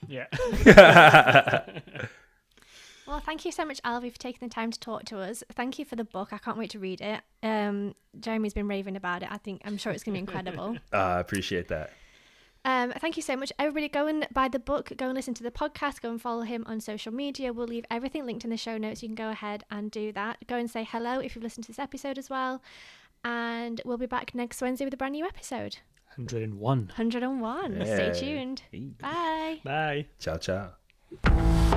Yeah. Well, thank you so much, Alvi, for taking the time to talk to us. Thank you for the book. I can't wait to read it. Um, Jeremy's been raving about it. I think I'm sure it's going to be incredible. Uh, I appreciate that. Um, thank you so much, everybody. Go and buy the book. Go and listen to the podcast. Go and follow him on social media. We'll leave everything linked in the show notes. You can go ahead and do that. Go and say hello if you've listened to this episode as well. And we'll be back next Wednesday with a brand new episode. 101. 101. Stay Yeah. tuned. Bye. Bye. Ciao, ciao.